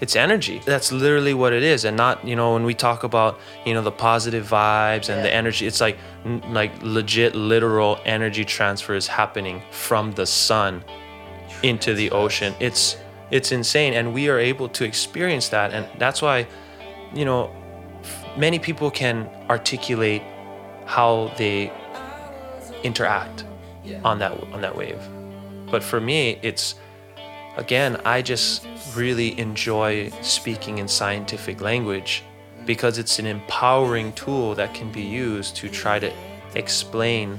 it's energy. That's literally what it is and not you know when we talk about you know the positive vibes and the energy it's like like legit literal energy transfer is happening from the sun into the ocean. It's it's insane and we are able to experience that and that's why you know many people can articulate how they interact on that on that wave. But for me it's again i just really enjoy speaking in scientific language because it's an empowering tool that can be used to try to explain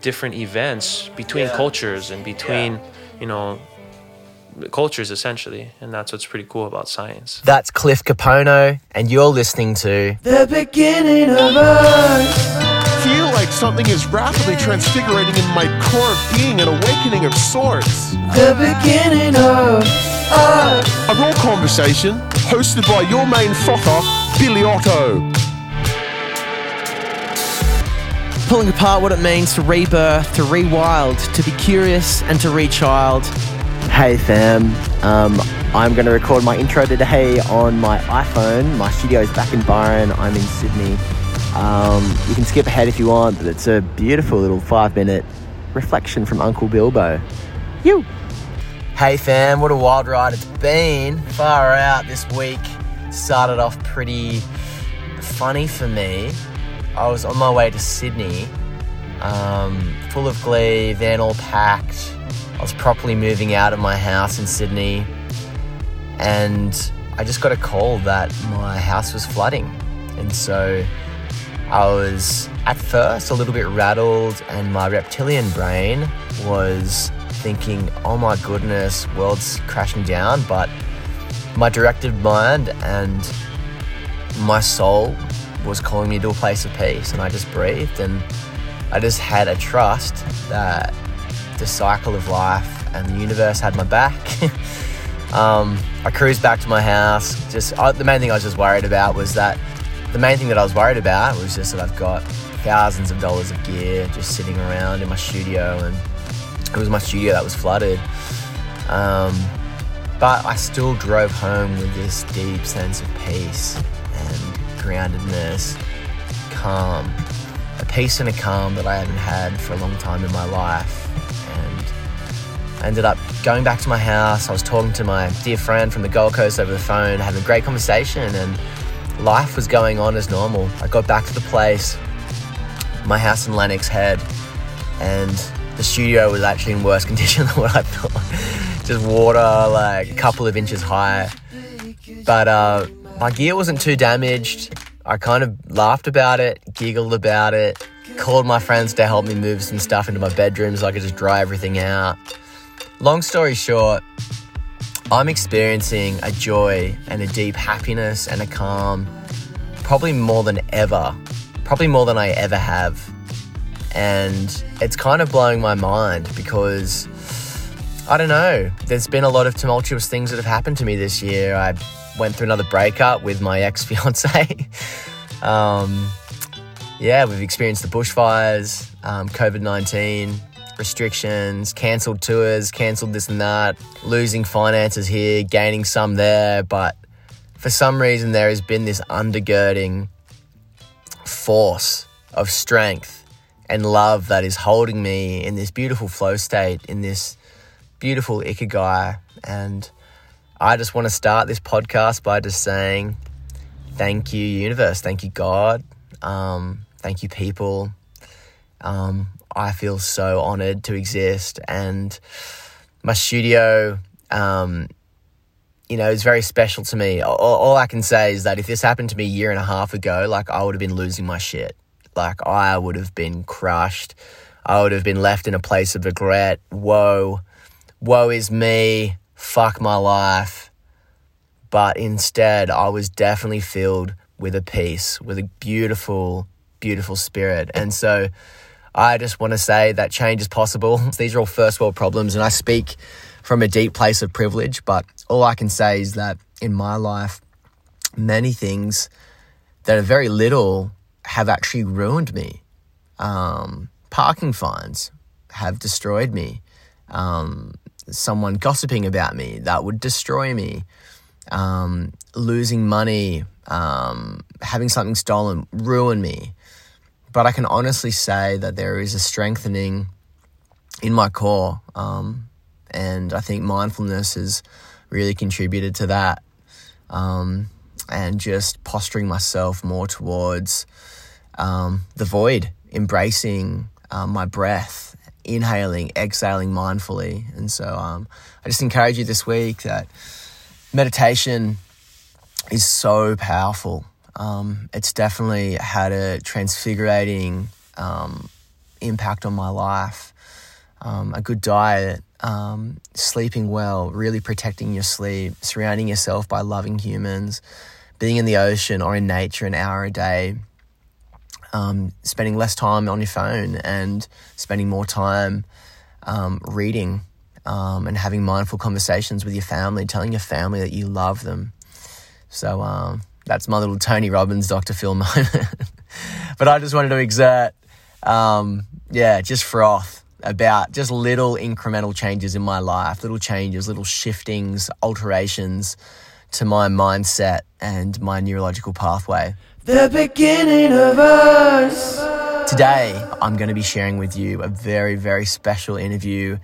different events between Yeah. cultures and between Yeah. you know cultures essentially and that's what's pretty cool about science That's Cliff Kapono, and you're listening to The beginning of us. Feel like something is rapidly transfigurating in my core of being, an awakening of sorts. The beginning of us. A raw conversation hosted by your main frother, Billy Otto. pulling apart what it means to rebirth, to rewild, to be curious, and to rechild. Hey fam, um, I'm going to record my intro today on my iPhone. My studio is back in Byron. I'm in Sydney. Um, you can skip ahead if you want, but it's a beautiful little five-minute reflection from Uncle Bilbo. You. Hey fam, what a wild ride it's been. Far out this week. Started off pretty funny for me. I was on my way to Sydney, um, full of glee, van all packed. I was properly moving out of my house in Sydney, and I just got a call that my house was flooding. And so I was at first a little bit rattled, and my reptilian brain was thinking, oh my goodness, world's crashing down. But my directed mind and my soul was calling me to a place of peace, and I just breathed and I just had a trust that the cycle of life and the universe had my back. um, I cruised back to my house. Just I, the main thing I was just worried about was that the main thing that I was worried about was just that I've got thousands of dollars of gear just sitting around in my studio, and it was my studio that was flooded. Um, but I still drove home with this deep sense of peace and groundedness, calm, a peace and a calm that I haven't had for a long time in my life. And I ended up going back to my house. I was talking to my dear friend from the Gold Coast over the phone, having a great conversation, and life was going on as normal. I got back to the place, my house in Lennox Head, and the studio was actually in worse condition than what I thought. Just water, like a couple of inches high. But uh, my gear wasn't too damaged. I kind of laughed about it, giggled about it, called my friends to help me move some stuff into my bedroom so I could just dry everything out. Long story short, I'm experiencing a joy and a deep happiness and a calm, probably more than ever, probably more than I ever have. And it's kind of blowing my mind because I don't know. There's been a lot of tumultuous things that have happened to me this year. I went through another breakup with my ex fiance. um, yeah, we've experienced the bushfires, um, COVID 19, restrictions, cancelled tours, cancelled this and that, losing finances here, gaining some there. But for some reason, there has been this undergirding force of strength and love that is holding me in this beautiful flow state, in this beautiful ikigai. And I just want to start this podcast by just saying thank you, universe. Thank you, God. Um, thank you, people. Um, I feel so honored to exist. And my studio, um, you know, is very special to me. All, all I can say is that if this happened to me a year and a half ago, like I would have been losing my shit. Like I would have been crushed. I would have been left in a place of regret. Woe, woe is me. Fuck my life. But instead, I was definitely filled with a peace, with a beautiful, beautiful spirit. And so I just want to say that change is possible. These are all first world problems, and I speak from a deep place of privilege. But all I can say is that in my life, many things that are very little have actually ruined me. Um, parking fines have destroyed me. Um, someone gossiping about me that would destroy me. um, losing money, um, having something stolen ruin me. But I can honestly say that there is a strengthening in my core. Um, and I think mindfulness has really contributed to that. Um, and just posturing myself more towards um, the void, embracing um, my breath, inhaling, exhaling mindfully. And so um, I just encourage you this week that meditation is so powerful. Um, it's definitely had a transfigurating um, impact on my life. Um, a good diet, um, sleeping well, really protecting your sleep, surrounding yourself by loving humans, being in the ocean or in nature an hour a day, um, spending less time on your phone and spending more time um, reading and having mindful conversations with your family, telling your family that you love them. So that's my little Tony Robbins, Dr. Phil moment. but I just wanted to exert, um, yeah, just froth about just little incremental changes in my life, little changes, little shiftings, alterations to my mindset and my neurological pathway. The beginning of us. Today, I'm going to be sharing with you a very, very special interview.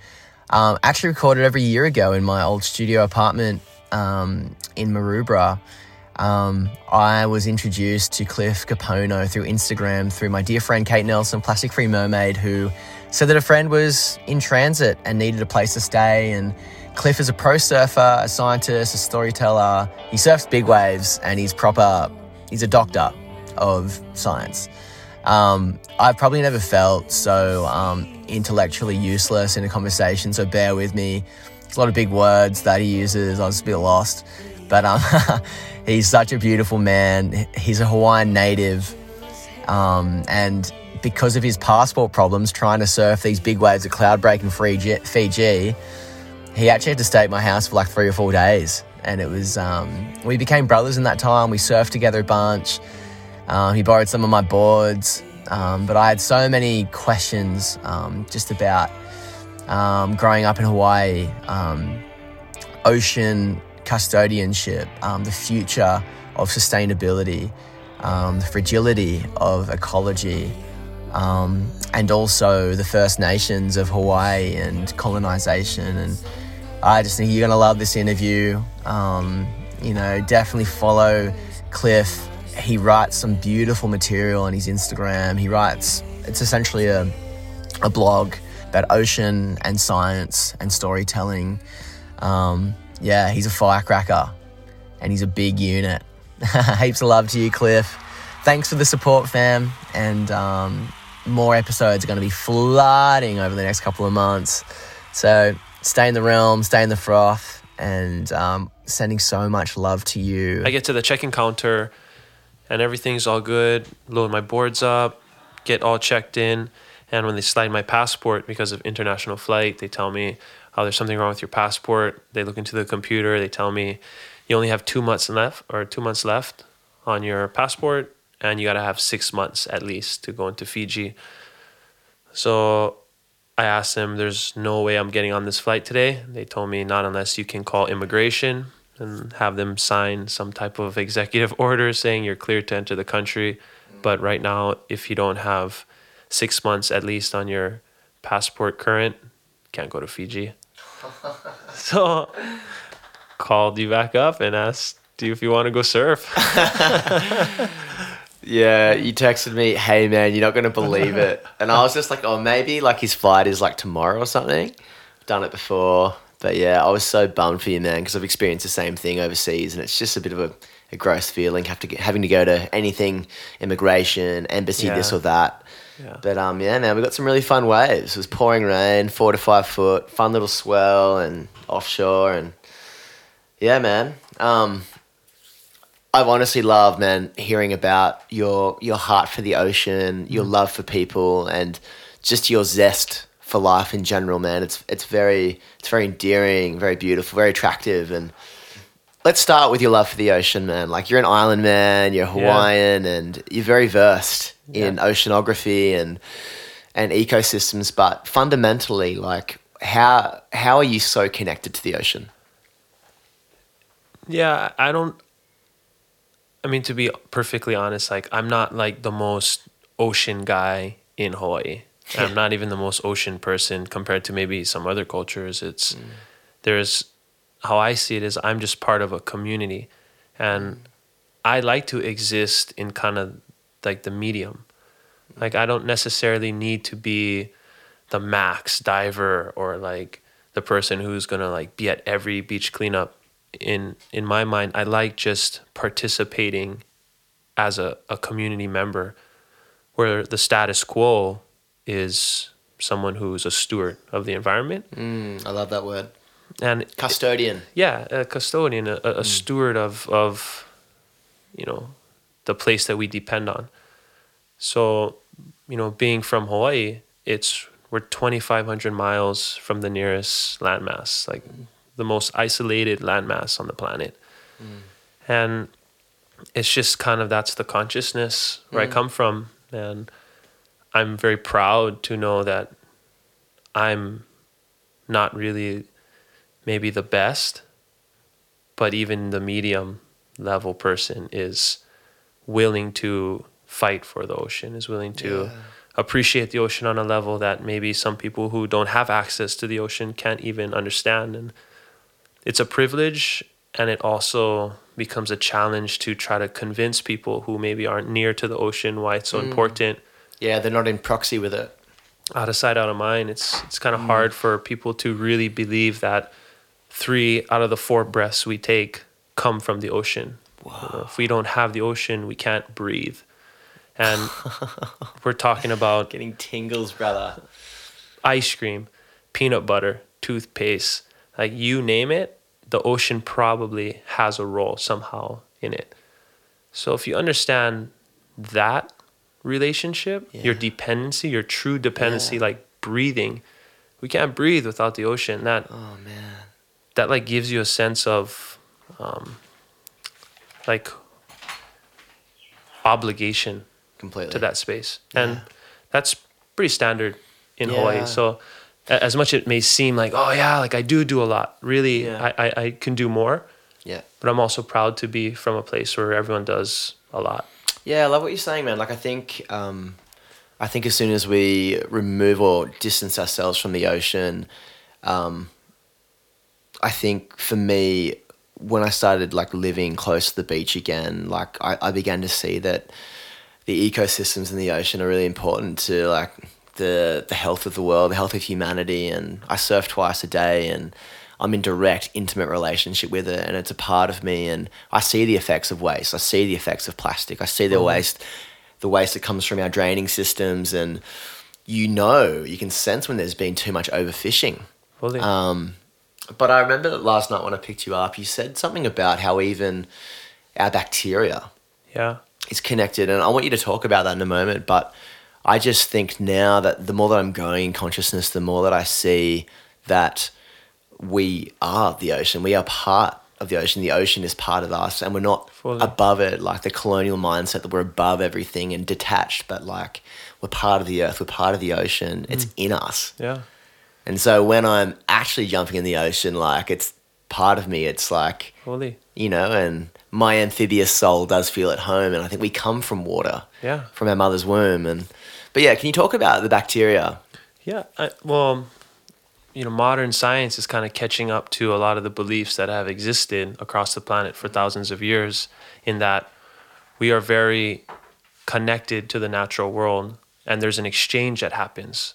Um, actually, recorded over a year ago in my old studio apartment um, in Maroubra. Um, I was introduced to Cliff Kapono through Instagram through my dear friend Kate Nelson, Plastic Free Mermaid, who said that a friend was in transit and needed a place to stay. And Cliff is a pro surfer, a scientist, a storyteller. He surfs big waves and he's proper, he's a doctor of science. Um, I've probably never felt so um, intellectually useless in a conversation, so bear with me. There's a lot of big words that he uses, I was a bit lost. But um, he's such a beautiful man. He's a Hawaiian native. Um, and because of his passport problems trying to surf these big waves of Cloudbreak in Fiji, he actually had to stay at my house for like three or four days. And it was, um, we became brothers in that time. We surfed together a bunch. Um, he borrowed some of my boards. Um, but I had so many questions um, just about um, growing up in Hawaii, ocean custodianship, the future of sustainability, the fragility of ecology um, and also the First Nations of Hawaii and colonization. And I just think you're going to love this interview. Um, you know, definitely follow Cliff. He writes some beautiful material on his Instagram. He writes, it's essentially a, a blog about ocean and science and storytelling. Um, yeah, he's a firecracker and he's a big unit. Heaps of love to you, Cliff. Thanks for the support, fam. And um, more episodes are going to be flooding over the next couple of months. So stay in the realm, stay in the froth, and um, sending so much love to you. I get to the check-in counter, and everything's all good. Load my boards up, get all checked in, and when they slide my passport because of international flight, they tell me, "Oh, there's something wrong with your passport." They look into the computer. They tell me, "You only have two months left, or two months left on your passport." and you got to have six months at least to go into Fiji. So I asked them, there's no way I'm getting on this flight today. They told me, not unless you can call immigration and have them sign some type of executive order saying you're cleared to enter the country. But right now, if you don't have six months at least on your passport current, can't go to Fiji. so called you back up and asked you if you want to go surf. Yeah, you texted me, hey man, you're not going to believe it. And I was just like, oh, maybe like his flight is like tomorrow or something. Done it before. But yeah, I was so bummed for you, man, because I've experienced the same thing overseas. And it's just a bit of a, a gross feeling have to get, having to go to anything, immigration, embassy, yeah. this or that. Yeah. But um, yeah, man, we got some really fun waves. It was pouring rain, four to five foot, fun little swell and offshore. And yeah, man. Um, I've honestly loved, man, hearing about your your heart for the ocean, your mm. love for people, and just your zest for life in general, man. It's it's very it's very endearing, very beautiful, very attractive, and let's start with your love for the ocean, man. Like you're an island man, you're Hawaiian, yeah. and you're very versed yeah. in oceanography and and ecosystems. But fundamentally, like how how are you so connected to the ocean? Yeah, I don't. I mean, to be perfectly honest, like I'm not like the most ocean guy in Hawaii. I'm not even the most ocean person compared to maybe some other cultures. It's mm. there's how I see it is I'm just part of a community, and I like to exist in kind of like the medium. Like I don't necessarily need to be the max diver or like the person who's gonna like be at every beach cleanup. In in my mind, I like just participating as a, a community member where the status quo is someone who's a steward of the environment Mm, I love that word. And Custodian. yeah a custodian a, a hmm. steward of of you know the place that we depend on. So you know being from hawaii it's we're 2500 miles from the nearest landmass like the most isolated landmass on the planet. Hmm. And it's just kind of that's the consciousness where i hmm. come from. And i'm very proud to know that i'm not really maybe the best, but even the medium level person is willing to fight for the ocean, is willing to appreciate the ocean on a level that maybe some people who don't have access to the ocean can't even understand. And it's a privilege and it also becomes a challenge to try to convince people who maybe aren't near to the ocean why it's so mm. important Yeah, they're not in proxy with it. out of sight, out of mind. It's it's kind of mm. hard for people to really believe that three out of the four breaths we take come from the ocean. If we don't have the ocean, we can't breathe. And we're talking about Getting tingles, brother. ice cream, peanut butter, toothpaste, like you name it, the ocean probably has a role somehow in it. So if you understand that relationship, your dependency, your true dependency, Yeah. like breathing, we can't breathe without the ocean. That Oh man. That like gives you a sense of um, like obligation Completely. to that space. And that's pretty standard in Yeah. Hawaii. So as much it may seem like, oh yeah, like I do do a lot. Really, Yeah. I, I, I can do more. Yeah. But I'm also proud to be from a place where everyone does a lot. Yeah, I love what you're saying, man. Like I think um I think as soon as we remove or distance ourselves from the ocean, um I think for me when I started like living close to the beach again, like I, I began to see that the ecosystems in the ocean are really important to like the the health of the world, the health of humanity. And I surf twice a day, and I'm in direct, intimate relationship with it, and it's a part of me. And I see the effects of waste. I see the effects of plastic. I see the waste, the waste that comes from our draining systems, and you know, you can sense when there's been too much overfishing. Fully. Um, but I remember that last night when I picked you up, you said something about how even our bacteria yeah. is connected, and I want you to talk about that in a moment. But I just think now that the more that I'm going in consciousness, the more that I see that we are the ocean. We are part of the ocean. The ocean is part of us, and we're not Fully. above it like the colonial mindset that we're above everything and detached. But like we're part of the earth. We're part of the ocean. It's mm. in us. Yeah. And so when I'm actually jumping in the ocean, like it's part of me. It's like Fully. you know, and my amphibious soul does feel at home. And I think we come from water, Yeah. from our mother's womb. And but yeah, can you talk about the bacteria? Yeah, I, well, you know, modern science is kind of catching up to a lot of the beliefs that have existed across the planet for thousands of years. In that we are very connected to the natural world, and there's an exchange that happens,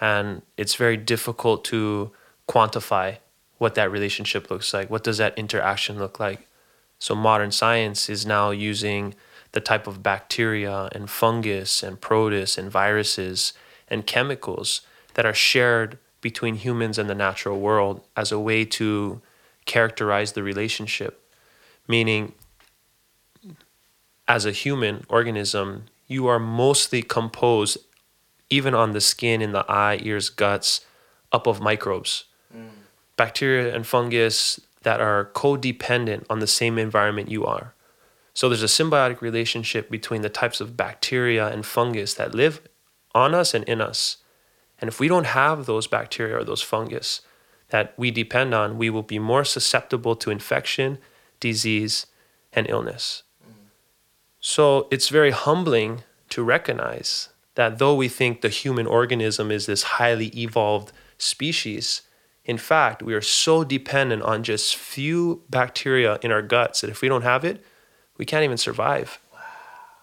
and it's very difficult to quantify what that relationship looks like. What does that interaction look like? So modern science is now using the type of bacteria and fungus and protists and viruses and chemicals that are shared between humans and the natural world as a way to characterize the relationship. Meaning, as a human organism, you are mostly composed, even on the skin, in the eye, ears, guts, up of microbes. Mm. Bacteria and fungus that are codependent on the same environment you are. So there's a symbiotic relationship between the types of bacteria and fungus that live on us and in us. And if we don't have those bacteria or those fungus that we depend on, we will be more susceptible to infection, disease, and illness. Mm. So it's very humbling to recognize that though we think the human organism is this highly evolved species, in fact, we are so dependent on just few bacteria in our guts that if we don't have it, we can't even survive.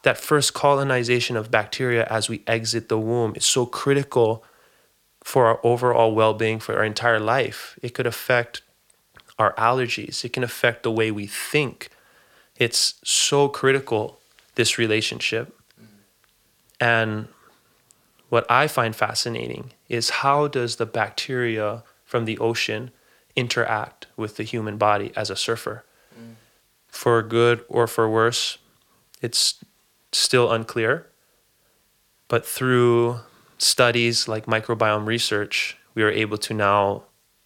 That first colonization of bacteria as we exit the womb is so critical for our overall well being for our entire life. It could affect our allergies, it can affect the way we think. It's so critical, this relationship. And what I find fascinating is how does the bacteria from the ocean interact with the human body as a surfer? Mm. For good or for worse, it's still unclear. But through studies like microbiome research, we are able to now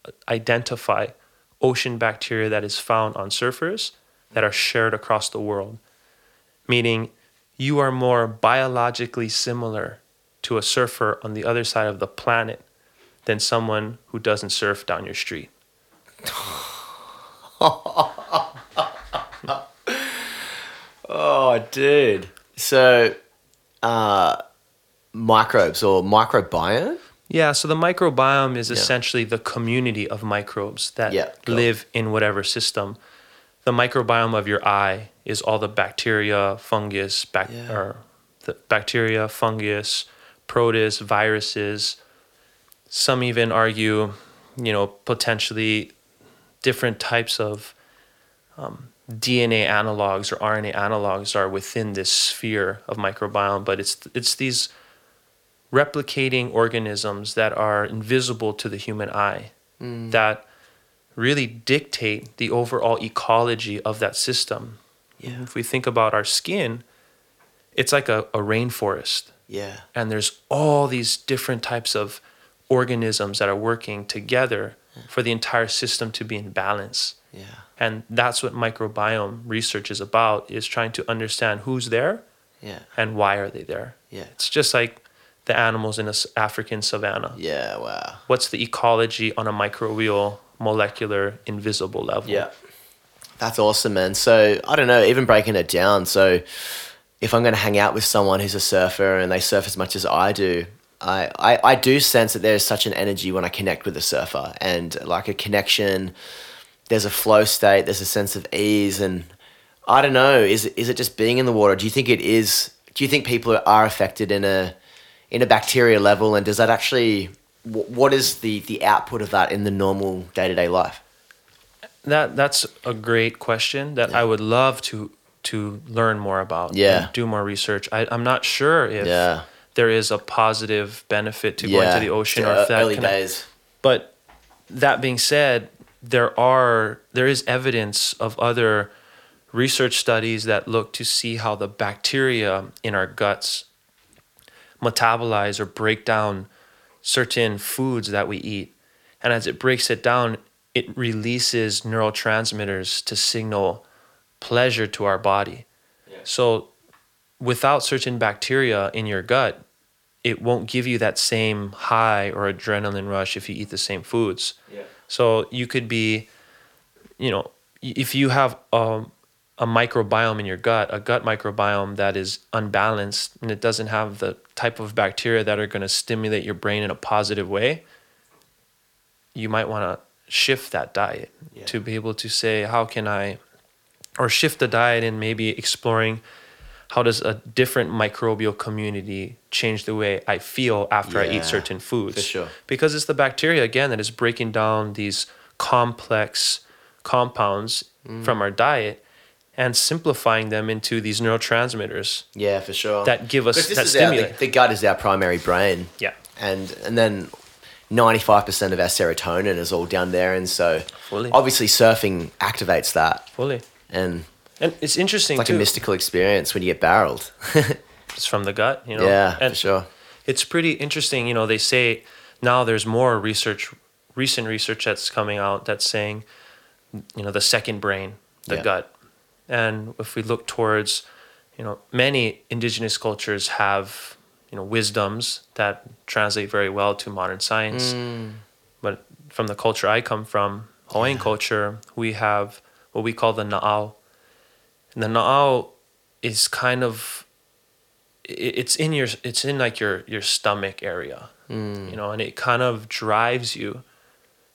uh, identify ocean bacteria that is found on surfers that are shared across the world. Meaning, you are more biologically similar to a surfer on the other side of the planet than someone who doesn't surf down your street. Oh, dude. So, uh, microbes or microbiome? Yeah, so the microbiome is essentially the community of microbes that Yeah, cool. live in whatever system. The microbiome of your eye is all the bacteria, fungus, bac- Yeah. or the bacteria, fungus, protists, viruses. Some even argue, you know, potentially different types of um, DNA analogs or RNA analogs are within this sphere of microbiome, but it's it's these replicating organisms that are invisible to the human eye that really dictate the overall ecology of that system. Yeah. If we think about our skin, it's like a, a rainforest Yeah. and there's all these different types of organisms that are working together for the entire system to be in balance Yeah. and that's what microbiome research is about is trying to understand who's there Yeah. and why are they there Yeah. it's just like the animals in s- african savanna Yeah. Wow. what's the ecology on a microbial molecular invisible level Yeah. That's awesome, man. So, I don't know, even breaking it down. So, if I'm going to hang out with someone who's a surfer and they surf as much as I do, I, I, I do sense that there's such an energy when I connect with a surfer and like a connection. There's a flow state, there's a sense of ease. And I don't know, is, it- is it just being in the water? Do you think it is? Do you think people are affected in a, in a bacteria level? And does that actually, wh- what is the, the output of that in the normal day to day life? that that's a great question that i would love to to learn more about Yeah. and do more research I, i'm not sure if Yeah. there is a positive benefit to going to the ocean or uh, if that early days. But that being said, there are there is evidence of other research studies that look to see how the bacteria in our guts metabolize or break down certain foods that we eat. And as it breaks it down, it releases neurotransmitters to signal pleasure to our body. So without certain bacteria in your gut, it won't give you that same high or adrenaline rush if you eat the same foods. Yeah. So you could be, you know, if you have a, a microbiome in your gut, a gut microbiome that is unbalanced and it doesn't have the type of bacteria that are going to stimulate your brain in a positive way, you might want to shift that diet to be able to say, how can I, or shift the diet and maybe exploring how does a different microbial community change the way I feel after I eat certain foods? for sure. Because it's the bacteria again that is breaking down these complex compounds Mm. from our diet and simplifying them into these neurotransmitters Yeah, for sure. that give us that this that is our, the, the gut is our primary brain. yeah, And and then ninety five percent of our serotonin is all down there, and so Fully. obviously surfing activates that, fully. And And it's interesting it's like too. a mystical experience when you get barreled. it's from the gut, you know. yeah, and for sure. it's pretty interesting. You know, they say now there's more research, recent research that's coming out that's saying, you know, the second brain, the Yeah. gut. And if we look towards, you know, many indigenous cultures have, you know, wisdoms that translate very well to modern science. Mm. But from the culture I come from, Hawaiian culture, we have what we call the na'au. And the na'au is kind of it's in your it's in like your your stomach area. Hmm. You know, and it kind of drives you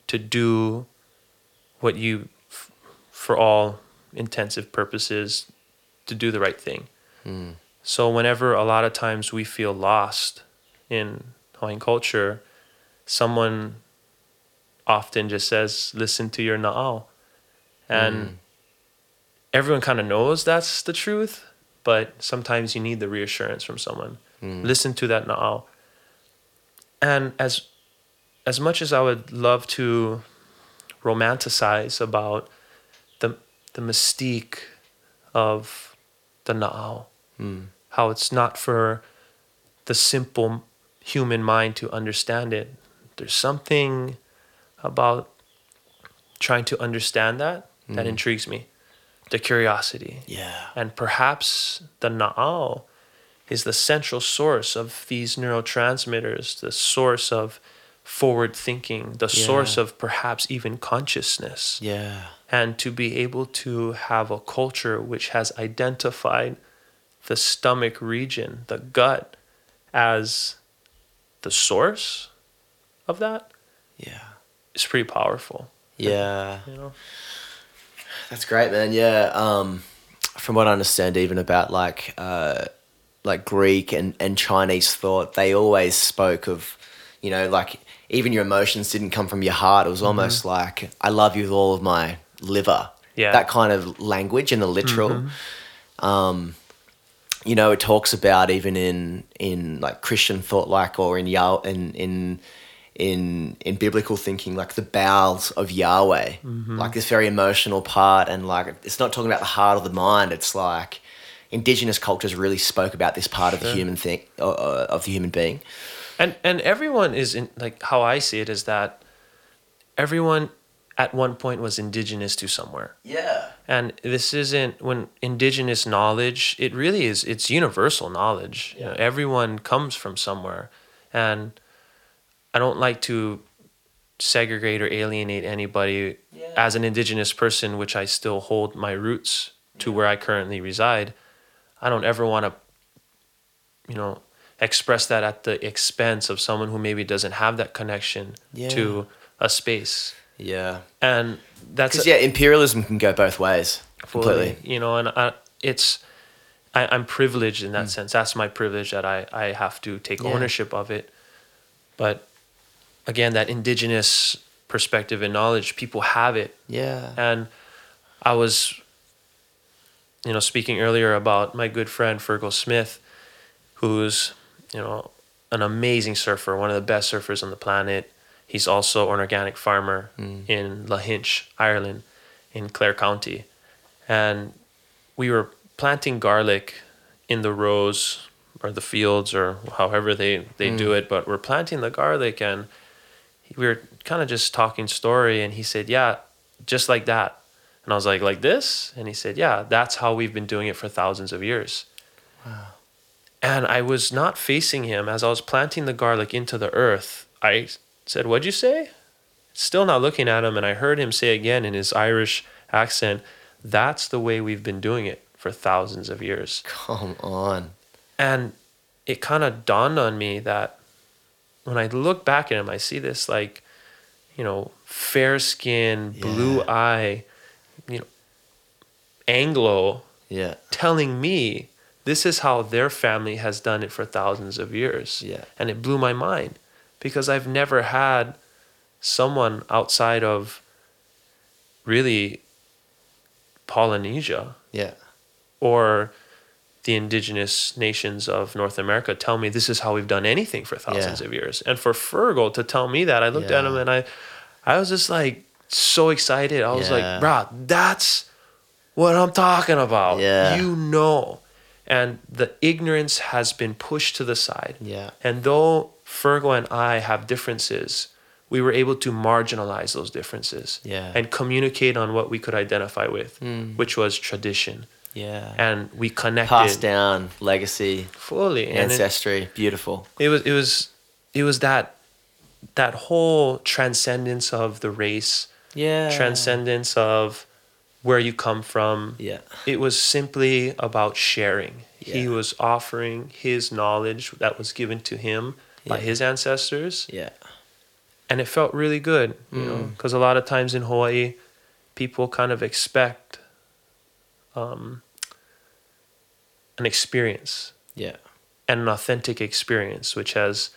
to do what you f- for all intensive purposes to do the right thing. Hmm. So whenever a lot of times we feel lost in Hawaiian culture, someone often just says, "Listen to your na'au," and mm. everyone kind of knows that's the truth, but sometimes you need the reassurance from someone. Mm. Listen to that na'au. And as as much as I would love to romanticize about the the mystique of the na'au, mm. how it's not for the simple human mind to understand it. There's something about trying to understand that that mm-hmm. intrigues me. The curiosity. Yeah. And perhaps the na'au is the central source of these neurotransmitters, the source of forward thinking, the source of perhaps even consciousness. Yeah. And to be able to have a culture which has identified the stomach region, the gut, as the source of that Yeah. is pretty powerful. Yeah. You know? That's great, man. Yeah. Um, from what I understand, even about like uh, like Greek and, and Chinese thought, they always spoke of, you know, like even your emotions didn't come from your heart. It was almost like I love you with all of my liver. Yeah. That kind of language in the literal. Um, you know, it talks about even in in like Christian thought, like or in Yah in in in in biblical thinking, like the bowels of Yahweh, like this very emotional part, and like it's not talking about the heart or the mind. It's like indigenous cultures really spoke about this part of the human thing uh, uh, of the human being. and and everyone is in like how I see it is that everyone at one point was indigenous to somewhere. Yeah. And this isn't when indigenous knowledge, it really is it's universal knowledge. You know, everyone comes from somewhere. And I don't like to segregate or alienate anybody as an indigenous person, which I still hold my roots to where I currently reside. I don't ever want to, you know, express that at the expense of someone who maybe doesn't have that connection Yeah. to a space. Yeah. And that's Because yeah, imperialism can go both ways. Completely. you know, and I, it's, I, I'm privileged in that Mm. sense. That's my privilege that I, I have to take Yeah. ownership of it. But again, that indigenous perspective and knowledge, people have it. Yeah. And I was, you know, speaking earlier about my good friend Fergal Smith, who's, you know, an amazing surfer, one of the best surfers on the planet. He's also an organic farmer mm. in Lahinch, Ireland, in Clare County. And we were planting garlic in the rows or the fields or however they, they do mm. it, but we're planting the garlic and we were kind of just talking story and he said, Yeah, just like that. And I was like, Like this? And he said, Yeah, that's how we've been doing it for thousands of years. And I was not facing him as I was planting the garlic into the earth. I said, What'd you say? Still not looking at him. And I heard him say again in his Irish accent, That's the way we've been doing it for thousands of years. Come on. And it kind of dawned on me that when I look back at him, I see this like, you know, fair skin, blue eye, you know, Anglo Yeah. telling me this is how their family has done it for thousands of years. Yeah. And it blew my mind because I've never had someone outside of really Polynesia Yeah. or the indigenous nations of North America tell me this is how we've done anything for thousands Yeah. of years. And for Fergal to tell me that, I looked at him and I I was just like so excited. I was Yeah. like, bruh, that's what I'm talking about. Yeah. You know. And the ignorance has been pushed to the side. Yeah. And though Fergal and I have differences, we were able to marginalize those differences Yeah. and communicate on what we could identify with, Mm. which was tradition Yeah. and we connected Passed down legacy, fully and it, ancestry. Beautiful. it was it was it was that that whole transcendence of the race Yeah. transcendence of where you come from. Yeah. It was simply about sharing. He was offering his knowledge that was given to him by his ancestors, Yeah. and it felt really good, you know, Mm. because a lot of times in Hawaii, people kind of expect um, an experience Yeah. and an authentic experience, which has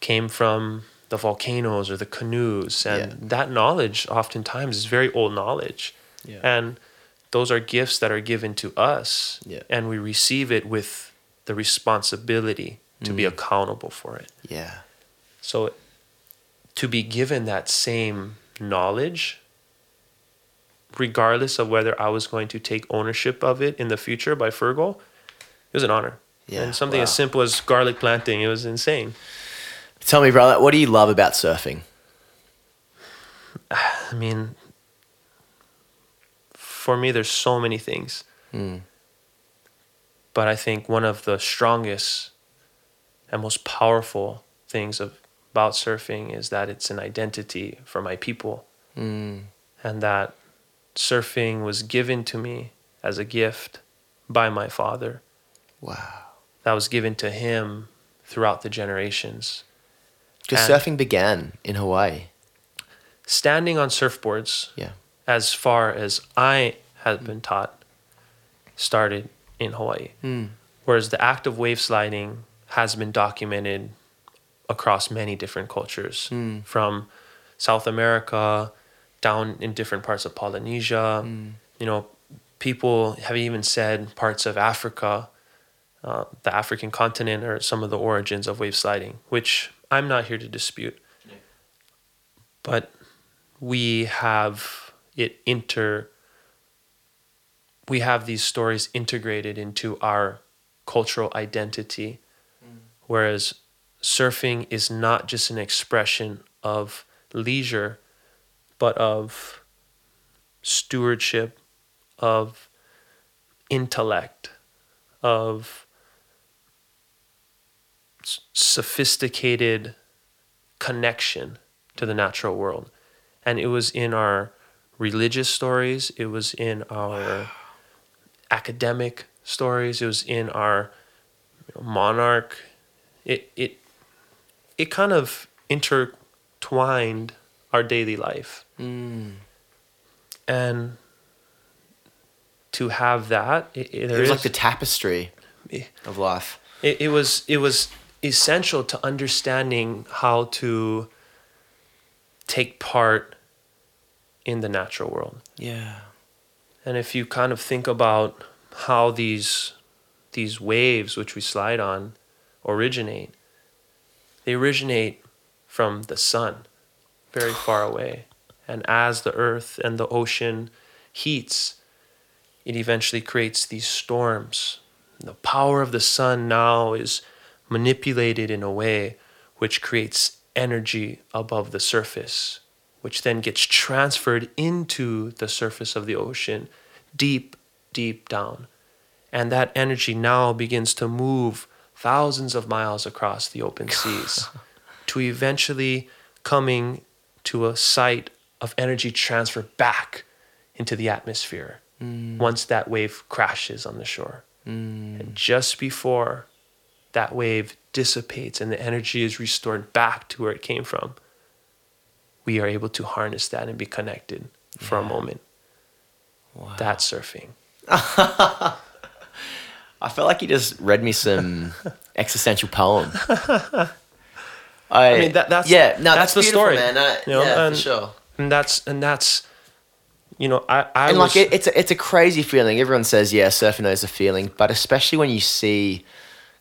came from the volcanoes or the canoes, and Yeah. that knowledge oftentimes is very old knowledge, Yeah. and those are gifts that are given to us, Yeah. and we receive it with the responsibility to be Mm. accountable for it. Yeah. So, to be given that same knowledge, regardless of whether I was going to take ownership of it in the future by Fergal, it was an honor. Yeah, and something as simple as garlic planting, it was insane. Tell me, brother, what do you love about surfing? I mean, for me, there's so many things. Mm. But I think one of the strongest and most powerful things of, about surfing is that it's an identity for my people. Mm. and that surfing was given to me as a gift by my father. Wow. That was given to him throughout the generations. Because surfing began in Hawaii. Standing on surfboards, Yeah. as far as I had been taught, started in Hawaii. Mm. Whereas the act of wave sliding has been documented across many different cultures, Mm. from South America down in different parts of Polynesia. Mm. You know, people have even said parts of Africa, uh, the African continent, are some of the origins of wave sliding, which I'm not here to dispute. But we have it inter we have these stories integrated into our cultural identity whereas surfing is not just an expression of leisure but of stewardship of intellect of sophisticated connection to the natural world. And it was in our religious stories it was in our academic stories it was in our monarch. It it it kind of intertwined our daily life Mm. and to have that it, it, It was like the tapestry of life. it, it was it was essential to understanding how to take part in the natural world Yeah. and if you kind of think about how these these waves which we slide on originate they originate from the sun very far away. And as the earth and the ocean heats it eventually creates these storms. The power of the sun now is manipulated in a way which creates energy above the surface which then gets transferred into the surface of the ocean deep deep down. And that energy now begins to move thousands of miles across the open seas to eventually coming to a site of energy transfer back into the atmosphere mm. once that wave crashes on the shore. Mm. And just before that wave dissipates and the energy is restored back to where it came from, we are able to harness that and be connected for a moment. That's surfing. I felt like you just read me some existential poem. I, I mean, that- that's- yeah, no, that's that's, the story, man. Uh, you know, yeah, and- for sure. And that's and that's you know, I, I and was like it, it's a, it's a crazy feeling. Everyone says, yeah, surfing is a feeling, but especially when you see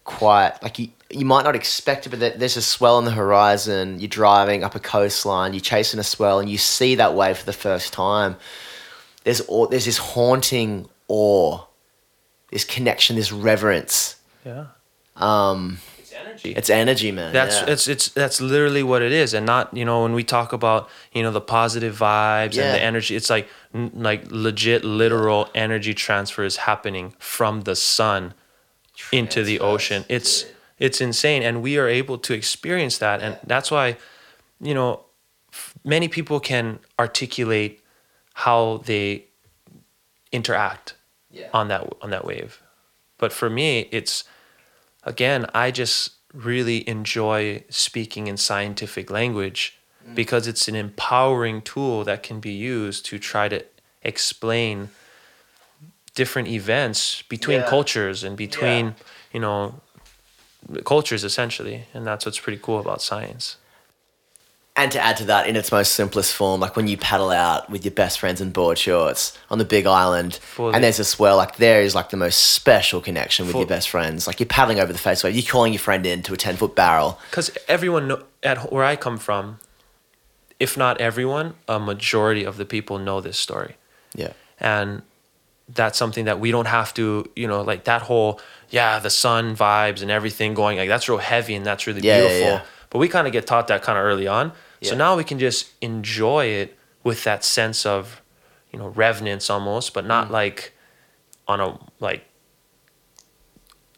quite like you you might not expect it, but there's a swell on the horizon. You're driving up a coastline, you're chasing a swell, and you see that wave for the first time. There's awe, there's this haunting awe, this connection, this reverence. yeah. Um, energy. it's energy, man. That's yeah. it's it's that's literally what it is, and not you know when we talk about you know the positive vibes Yeah. and the energy, it's like n- like legit literal energy transfer is happening from the sun into the ocean. It's it's insane, and we are able to experience that, and that's why you know f- many people can articulate how they interact Yeah. on that on that wave. But for me, it's again, I just really enjoy speaking in scientific language mm. because it's an empowering tool that can be used to try to explain different events between Yeah. cultures and between, you know, cultures essentially. And that's what's pretty cool about science. And to add to that, in its most simplest form, like when you paddle out with your best friends in board shorts on the big island, Fully. and there's a swell, like there is like the most special connection with Full- your best friends. Like you're paddling over the face wave, you're calling your friend in to a 10 foot barrel. because everyone at where I come from, if not everyone, a majority of the people know this story, Yeah. and that's something that we don't have to, you know, like that whole yeah, the sun vibes and everything going like that's real heavy and that's really Yeah, yeah, beautiful. yeah. But we kind of get taught that kind of early on, so now we can just enjoy it with that sense of, you know, reverence almost, but Mm. not like on a like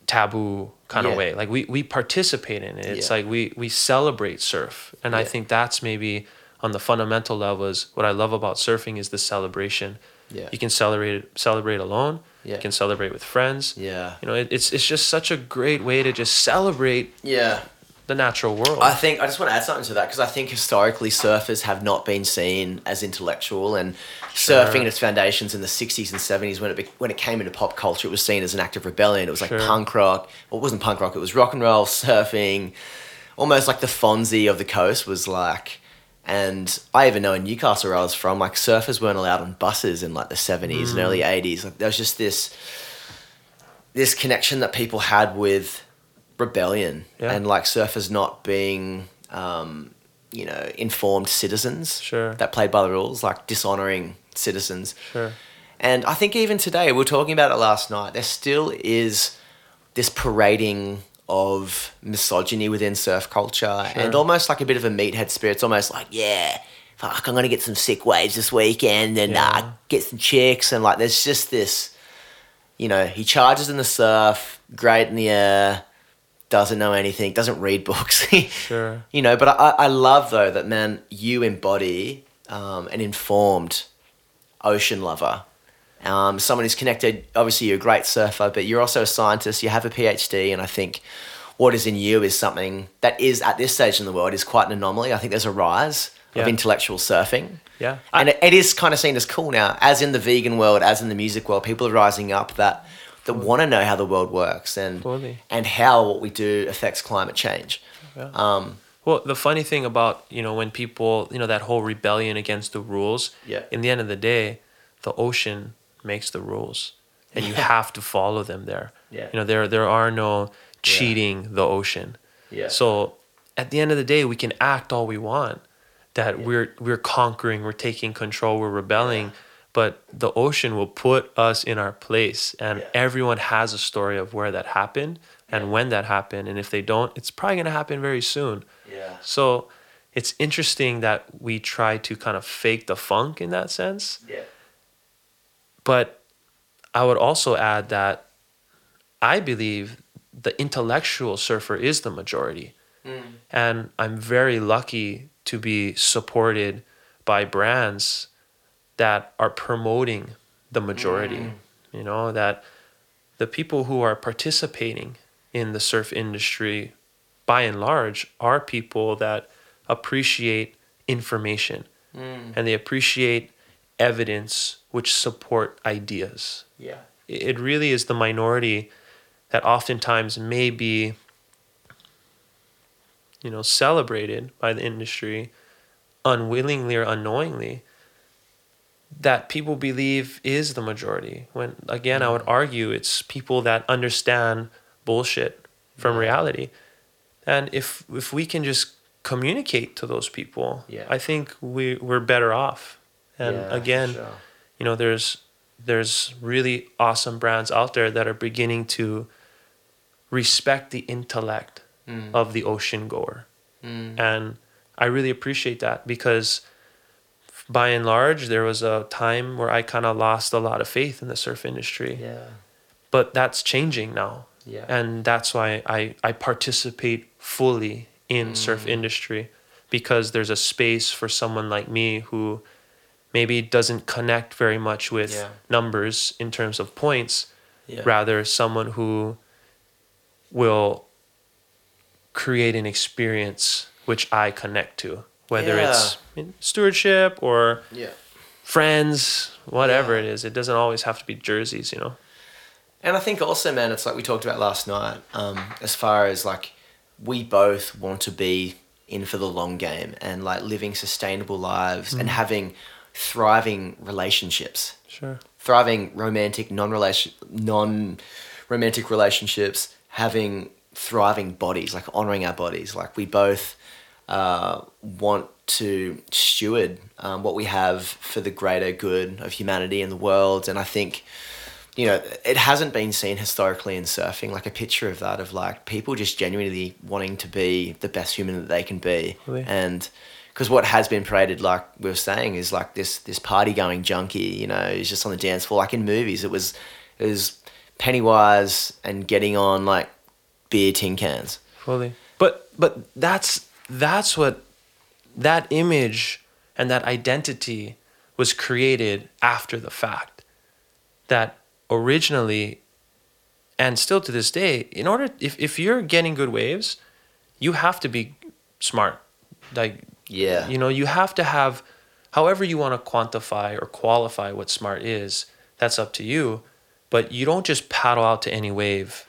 taboo kind Yeah. of way. Like we we participate in it. It's Yeah. like we we celebrate surf, and I think that's maybe on the fundamental level is what I love about surfing is the celebration. Yeah. You can celebrate celebrate alone. Yeah. You can celebrate with friends. Yeah. You know, it, it's it's just such a great way to just celebrate Yeah. The natural world. I think I just want to add something to that because I think historically surfers have not been seen as intellectual, and surfing in its foundations in the '60s and '70s when it be, when it came into pop culture, it was seen as an act of rebellion. It was like Sure. punk rock. Well, it wasn't punk rock. It was rock and roll surfing, almost like the Fonzie of the coast was like. And I even know in Newcastle where I was from, like surfers weren't allowed on buses in like the '70s and mm. early '80s. Like there was just this this connection that people had with rebellion Yeah. and like surfers not being um, you know informed citizens Sure. that played by the rules like dishonoring citizens Sure. and i think even today we were talking about it last night there still is this parading of misogyny within surf culture and almost like a bit of a meathead spirit it's almost like yeah fuck i'm gonna get some sick waves this weekend and Yeah. uh, get some chicks and like there's just this you know, he charges in the surf, great in the air, doesn't know anything, doesn't read books. Sure. You know, but I, I love though that man, you embody um, an informed ocean lover. Um, someone who's connected. Obviously, you're a great surfer, but you're also a scientist. You have a PhD, and I think what is in you is something that is at this stage in the world is quite an anomaly. I think there's a rise Yeah. of intellectual surfing. Yeah. And it, it is kind of seen as cool now, as in the vegan world, as in the music world. People are rising up that that want to know how the world works and Totally. and how what we do affects climate change. Um, Well, the funny thing about you know when people you know that whole rebellion against the rules. Yeah. In the end of the day, the ocean makes the rules, and you have to follow them there. Yeah. You know there there are no cheating the ocean. Yeah. So at the end of the day, we can act all we want that we're we're conquering, we're taking control, we're rebelling. But the ocean will put us in our place, and Yeah. everyone has a story of where that happened and when that happened. And if they don't, it's probably gonna happen very soon. yeah. So it's interesting that we try to kind of fake the funk in that sense. Yeah. But I would also add that I believe the intellectual surfer is the majority. Mm. And I'm very lucky to be supported by brands that are promoting the majority. Mm. You know, that the people who are participating in the surf industry by and large are people that appreciate information mm. and they appreciate evidence which support ideas Yeah. it it really is the minority that oftentimes may be you know celebrated by the industry unwillingly or unknowingly that people believe is the majority when again i would argue it's people that understand bullshit from reality and if if we can just communicate to those people Yeah. i think we we're better off and Yeah, again sure. you know there's there's really awesome brands out there that are beginning to respect the intellect Mm. of the ocean goer and i really appreciate that because by and large there was a time where i kind of lost a lot of faith in the surf industry Yeah. but that's changing now Yeah. and that's why i i participate fully in surf mm. industry because there's a space for someone like me who maybe doesn't connect very much with Yeah. numbers in terms of points Yeah. rather someone who will create an experience which I connect to, whether it's stewardship or Yeah. friends, whatever Yeah. it is. It doesn't always have to be jerseys, you know. And I think also, man, it's like we talked about last night. Um, as far as like, we both want to be in for the long game and like living sustainable lives and having thriving relationships, Sure. thriving romantic non-relation non-romantic relationships, having thriving bodies, like honoring our bodies. Like we both uh, want to steward um, what we have for the greater good of humanity and the world. And I think, you know, it hasn't been seen historically in surfing, like a picture of that, of like people just genuinely wanting to be the best human that they can be. Really? And because what has been paraded, like we were saying, is like this this party going junkie, you know, is just on the dance floor. Like in movies, it was it was Pennywise and getting on like beer tin cans. Fully. But but that's that's what that image and that identity was created after the fact. That originally and still to this day, in order if, if you're getting good waves, you have to be smart. Like Yeah. you know, you have to have however you want to quantify or qualify what smart is, that's up to you. But you don't just paddle out to any wave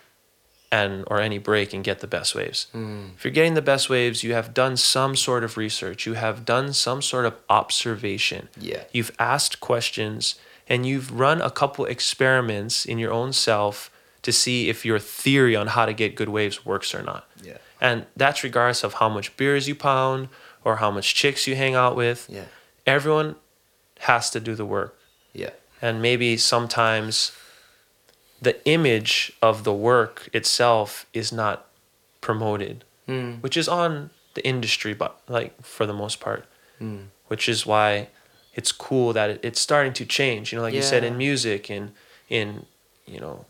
and or any break and get the best waves. Mm. If you're getting the best waves, you have done some sort of research, you have done some sort of observation. Yeah. You've asked questions and you've run a couple experiments in your own self to see if your theory on how to get good waves works or not. Yeah. And that's regardless of how much beers you pound or how much chicks you hang out with. Yeah. Everyone has to do the work. Yeah. And maybe sometimes the image of the work itself is not promoted, Mm. which is on the industry, but like for the most part, Mm. which is why it's cool that it, it's starting to change. You know, like you said, in music, and in you know,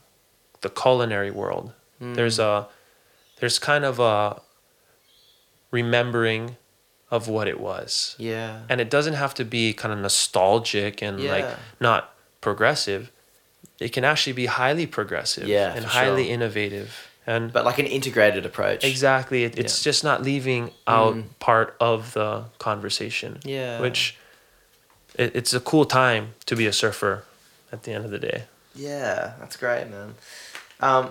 the culinary world, Mm. there's a there's kind of a remembering of what it was Yeah. and it doesn't have to be kind of nostalgic and like not progressive it can actually be highly progressive Yeah, and highly sure. innovative and But like an integrated approach. exactly it, it's just not leaving out Mm. part of the conversation Yeah. which it, it's a cool time to be a surfer at the end of the day Yeah, that's great, man. Um,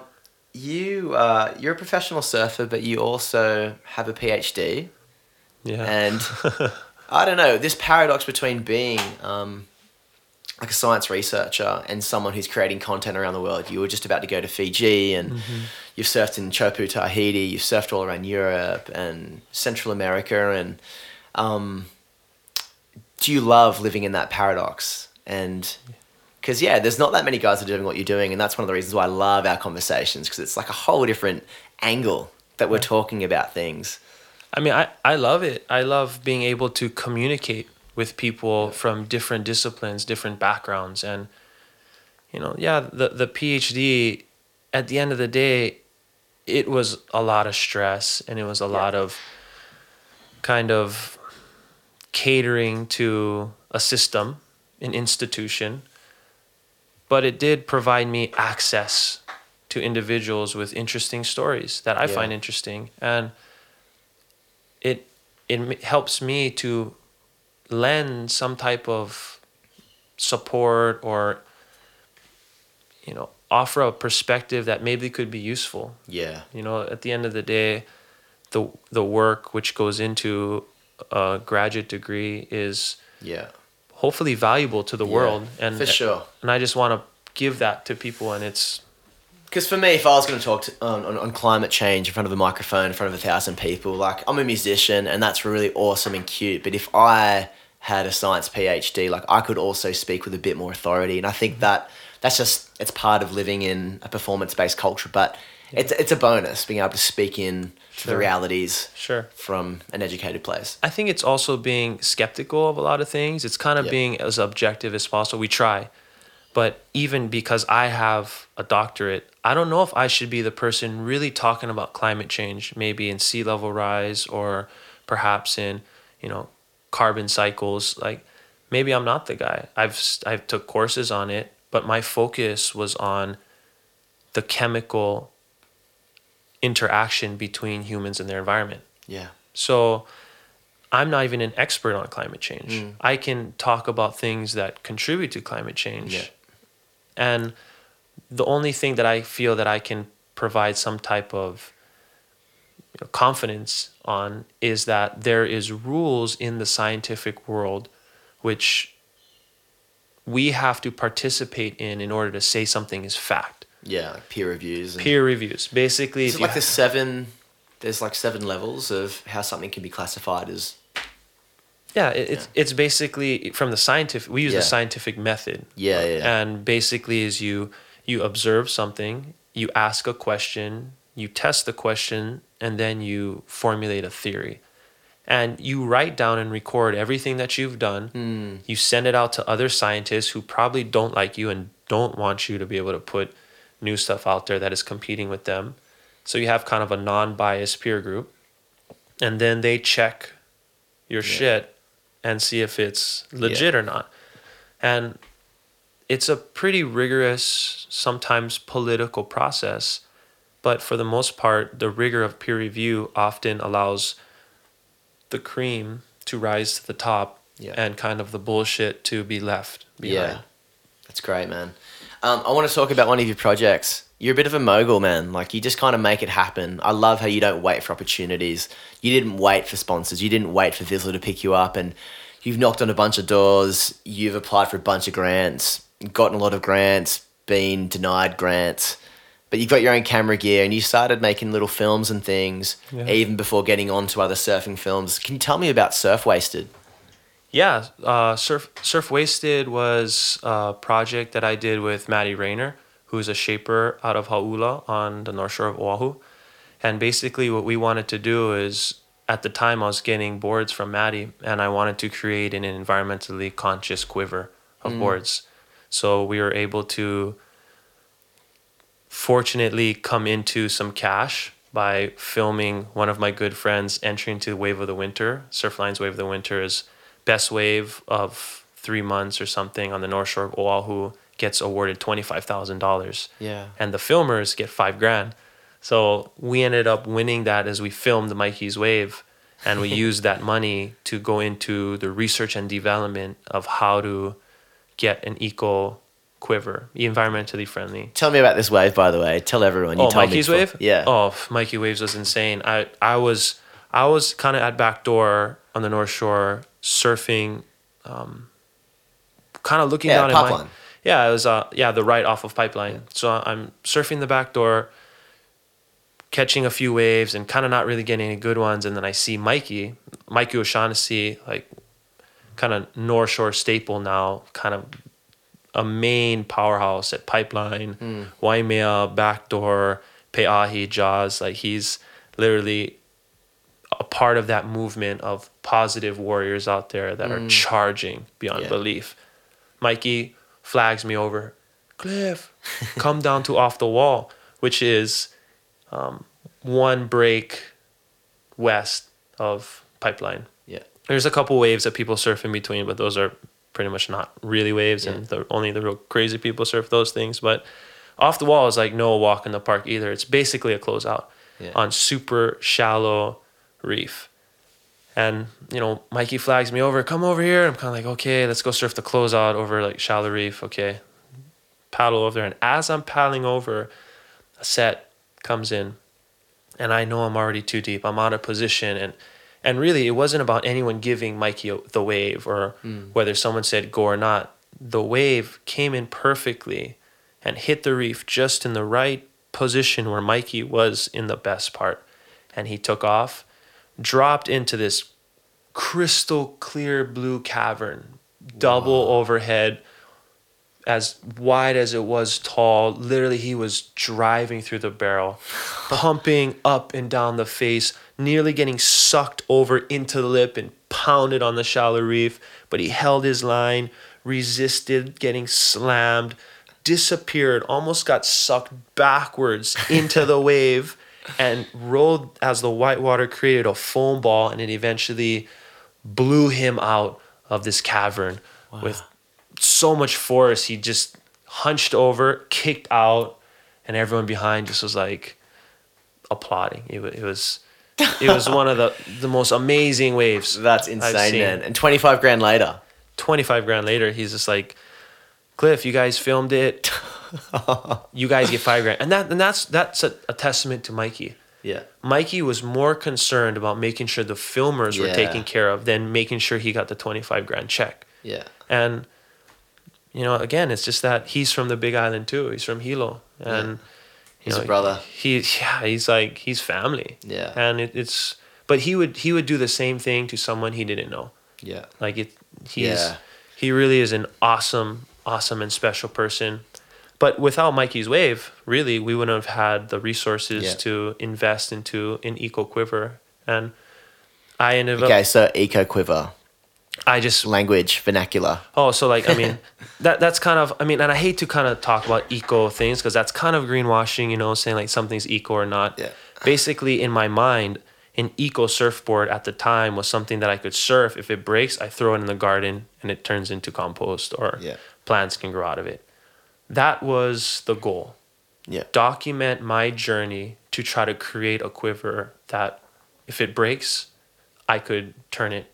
you uh, you're a professional surfer, but you also have a PhD, yeah and I don't know this paradox between being um, like a science researcher and someone who's creating content around the world. You were just about to go to Fiji, and Mm-hmm. you've surfed in Chopu, Tahiti. You've surfed all around Europe and Central America, and um, do you love living in that paradox? And because yeah, there's not that many guys that are doing what you're doing, and that's one of the reasons why I love our conversations because it's like a whole different angle that we're talking about things. I mean, I, I love it. I love being able to communicate with people from different disciplines, different backgrounds. And, you know, yeah, the, the PhD, at the end of the day, it was a lot of stress and it was a lot of kind of catering to a system, an institution. But it did provide me access to individuals with interesting stories that I Yeah. find interesting. And, it it helps me to lend some type of support or you know offer a perspective that maybe could be useful Yeah, you know at the end of the day the the work which goes into a graduate degree is yeah, hopefully valuable to the Yeah, world and for sure. and I just want to give that to people and it's Because for me, if I was going to talk to, on, on, on climate change in front of a microphone, in front of a thousand people, like I'm a musician and that's really awesome and cute. But if I had a science PhD, like I could also speak with a bit more authority. And I think mm-hmm. that that's just, it's part of living in a performance based culture. But it's, it's a bonus being able to speak in to the realities sure from an educated place. I think it's also being skeptical of a lot of things. It's kind of Yeah. being as objective as possible. We try. But even because I have a doctorate, I don't know if I should be the person really talking about climate change, maybe in sea level rise or perhaps in, you know, carbon cycles. Like maybe I'm not the guy. I've i've took courses on it, but my focus was on the chemical interaction between humans and their environment. Yeah. So I'm not even an expert on climate change. Mm. I can talk about things that contribute to climate change. Yeah. And the only thing that I feel that I can provide some type of you know, confidence on is that there is rules in the scientific world which we have to participate in in order to say something is fact. Yeah, like peer reviews. And Peer reviews. Basically, you like the seven? There's like seven levels of how something can be classified as. Yeah, it, it's it's basically from the scientific. We use Yeah. the scientific method. Yeah, yeah, yeah. And basically, is you you observe something, you ask a question, you test the question, and then you formulate a theory, and you write down and record everything that you've done. Hmm. You send it out to other scientists who probably don't like you and don't want you to be able to put new stuff out there that is competing with them. So you have kind of a non-biased peer group, and then they check your shit and see if it's legit or not. And it's a pretty rigorous, sometimes political process, but for the most part, the rigor of peer review often allows the cream to rise to the top Yeah. and kind of the bullshit to be left behind. Yeah, that's great, man. Um, I want to talk about one of your projects. You're a bit of a mogul, man. Like you just kind of make it happen. I love how you don't wait for opportunities. You didn't wait for sponsors. You didn't wait for Vissla to pick you up, and you've knocked on a bunch of doors. You've applied for a bunch of grants, gotten a lot of grants, been denied grants, but you've got your own camera gear, and you started making little films and things Yeah. even before getting on to other surfing films. Can you tell me about Surf Wasted? Yeah, uh, Surf Surf Wasted was a project that I did with Maddie Rayner, who's a shaper out of Hauula on the north shore of Oahu. And basically, what we wanted to do is, at the time, I was getting boards from Maddie, and I wanted to create an environmentally conscious quiver of boards. So we were able to, fortunately, come into some cash by filming one of my good friends entering into Wave of the Winter. Surfline's Wave of the Winter is best wave of three months or something on the north shore of Oahu gets awarded twenty five thousand dollars. Yeah. And the filmers get five grand. So we ended up winning that as we filmed the Mikey's Wave and we used that money to go into the research and development of how to get an eco quiver, environmentally friendly. Tell me about this wave, by the way. Tell everyone. You oh, Mikey's. Wave? Yeah. Oh, Mikey Waves was insane. I I was I was kind of at back door on the North Shore surfing, um, kind of looking Yeah, down at my Pipeline. yeah it was uh yeah the right off of Pipeline. So I'm surfing the back door, catching a few waves and kind of not really getting any good ones, and then I see Mikey, Mikey O'Shaughnessy, like kind of North Shore staple now, kind of a main powerhouse at Pipeline, Waimea, Backdoor, Pe'ahi, Jaws. Like he's literally a part of that movement of positive warriors out there that are charging beyond Yeah. belief. Mikey flags me over, Cliff, come down to off the wall, which is um, one break west of Pipeline Yeah. there's a couple waves that people surf in between, but those are pretty much not really waves, and the, only the real crazy people surf those things. But off the wall is like no walk in the park either. It's basically a closeout Yeah. on super shallow reef. And you know, Mikey flags me over, come over here. I'm kind of like, okay, let's go surf the closeout over like shallow reef. Okay, paddle over there. And as I'm paddling over, a set comes in, and I know I'm already too deep. I'm out of position, and and really, it wasn't about anyone giving Mikey the wave or mm. whether someone said go or not. The wave came in perfectly and hit the reef just in the right position where Mikey was in the best part, and he took off, dropped into this crystal clear blue cavern, double overhead, as wide as it was tall. Literally, he was driving through the barrel, pumping up and down the face, nearly getting sucked over into the lip and pounded on the shallow reef. But he held his line, resisted getting slammed, disappeared, almost got sucked backwards into the wave, and rolled as the white water created a foam ball, and it eventually blew him out of this cavern with so much force. He just hunched over, kicked out, and everyone behind just was like applauding. It, it was it was one of the the most amazing waves. That's insane, seen. man. And 25 grand later. 25 grand later, he's just like, Cliff, you guys filmed it. you guys get five grand. And that and that's that's a, a testament to Mikey. Yeah. Mikey was more concerned about making sure the filmers were Yeah. taken care of than making sure he got the 25 grand check. Yeah. And you know, again, it's just that he's from the Big Island too. He's from Hilo, and He's you a brother. He yeah, he's like he's family. Yeah. and it, it's but he would he would do the same thing to someone he didn't know. Yeah. Like it, he's Yeah. he really is an awesome, awesome and special person. But without Mikey's wave, really, we wouldn't have had the resources Yeah. to invest into an eco quiver. And I ended Okay, up, so eco quiver, I just language, vernacular. Oh, so like I mean, that that's kind of I mean, and I hate to kind of talk about eco things because that's kind of greenwashing, you know, saying like something's eco or not. Yeah. Basically, in my mind, an eco surfboard at the time was something that I could surf. If it breaks, I throw it in the garden and it turns into compost or Yeah. plants can grow out of it. That was the goal. Yeah. Document my journey to try to create a quiver that, if it breaks, I could turn it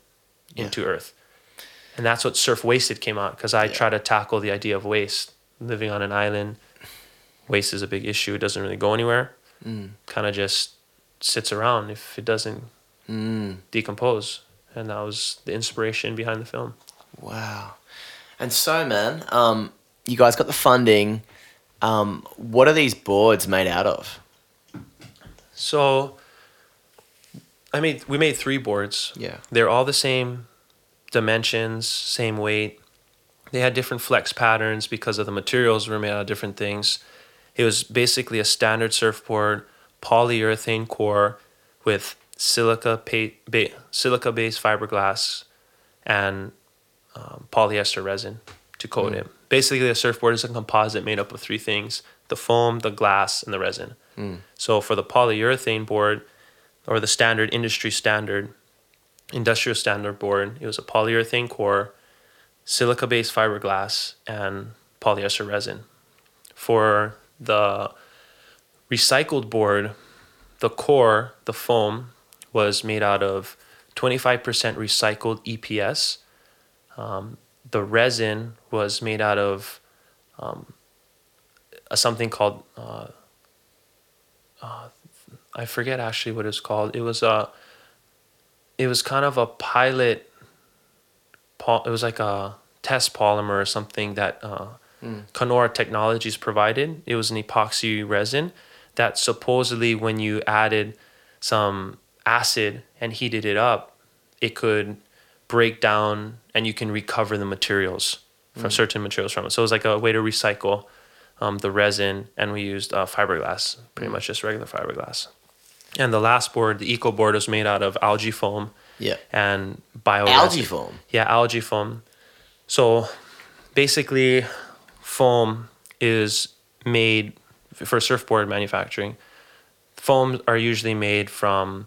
Yeah. into earth. And that's what Surf Wasted came out because I Yeah. try to tackle the idea of waste. Living on an island, waste is a big issue. It doesn't really go anywhere. Mm. Kind of just sits around if it doesn't Mm. decompose. And that was the inspiration behind the film. Wow. And so, man, um, you guys got the funding. Um, what are these boards made out of? So, I made we made three boards. Yeah. They're all the same dimensions, same weight. They had different flex patterns because of the materials were made out of different things. It was basically a standard surfboard, polyurethane core with silica pa- ba- silica based fiberglass and um, polyester resin to coat it. Basically, a surfboard is a composite made up of three things: the foam, the glass, and the resin. So for the polyurethane board, or the standard industry standard, industrial standard board, it was a polyurethane core, silica based fiberglass, and polyester resin. For the recycled board, the core, the foam, was made out of 25% recycled EPS. Um, the resin was made out of um, something called uh, uh, I forget actually what it's called. It was a it was kind of a pilot pol- it was like a test polymer or something that uh, Connora Technologies provided. It was an epoxy resin that supposedly when you added some acid and heated it up, it could break down and you can recover the materials from certain materials from it. So it was like a way to recycle um, the resin, and we used uh, fiberglass, pretty much just regular fiberglass. And the last board, the eco board, was made out of algae foam Yeah. and bio Algae foam. yeah, algae foam. So basically, foam is made for surfboard manufacturing. Foams are usually made from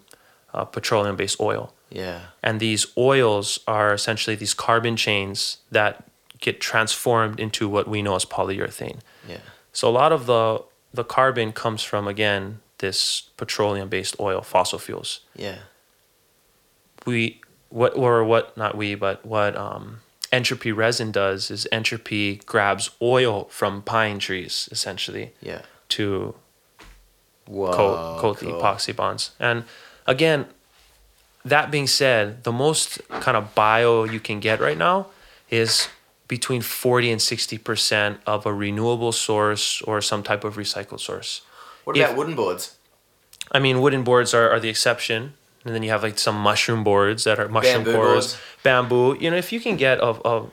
uh, petroleum based oil. Yeah. And these oils are essentially these carbon chains that get transformed into what we know as polyurethane. Yeah. So a lot of the the carbon comes from again this petroleum based oil, fossil fuels Yeah. we what or what not we but what um, entropy resin does is entropy grabs oil from pine trees essentially Yeah. to Whoa. coat coat the epoxy bonds and again that being said the most kind of bio you can get right now is between 40 and 60 percent of a renewable source or some type of recycled source What If- about wooden boards? I mean, wooden boards are, are the exception. And then you have like some mushroom boards that are mushroom Bamboo cores, boards. bamboo. You know, if you can get a, a,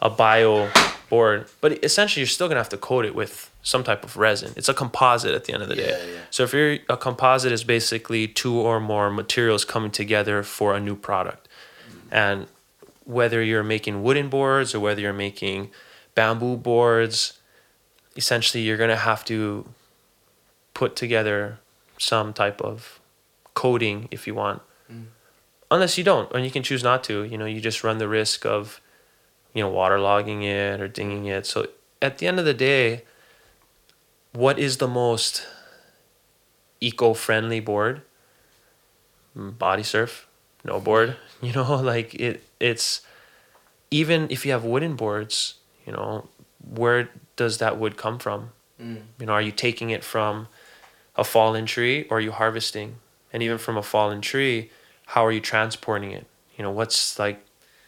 a bio board, but essentially you're still gonna have to coat it with some type of resin. It's a composite at the end of the day. Yeah, yeah. So if you're a composite is basically two or more materials coming together for a new product. And whether you're making wooden boards or whether you're making bamboo boards, essentially you're gonna have to put together some type of coating if you want. Unless you don't, and you can choose not to. You know, you just run the risk of you know, waterlogging it or dinging it. So at the end of the day, what is the most eco-friendly board? Mm, Body surf, no board. You know, like it. It's even if you have wooden boards. You know, where does that wood come from? You know, are you taking it from a fallen tree or are you harvesting? And even from a fallen tree, how are you transporting it? You know, what's like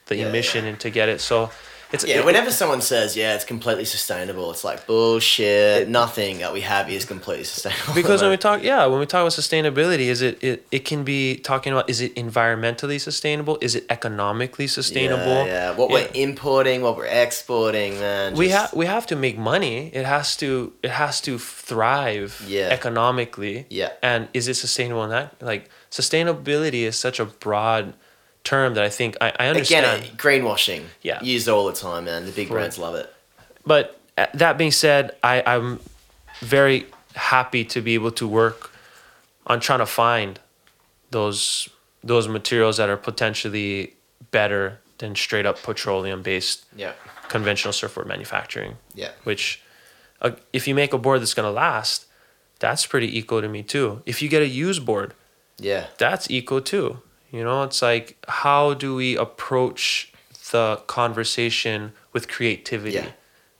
the Yeah, emission and to get it? So it's Yeah, it- whenever someone says, yeah, it's completely sustainable, it's like bullshit. Nothing that we have is completely sustainable. because when we talk yeah when we talk about sustainability is it, it it can be talking about is it environmentally sustainable is it economically sustainable Yeah, yeah. what we're importing, what we're exporting, man. we just- have we have to make money it has to it has to thrive Yeah. economically Yeah. and is it sustainable in that like sustainability is such a broad term that i think i, I understand Again, greenwashing. Yeah. Used all the time, man. The big For- brands love it. but uh, that being said i i'm very happy to be able to work on trying to find those those materials that are potentially better than straight up petroleum based Yeah. conventional surfboard manufacturing Yeah. which uh, if you make a board that's going to last that's pretty eco to me too if you get a used board Yeah. that's eco too you know it's like how do we approach the conversation with creativity Yeah,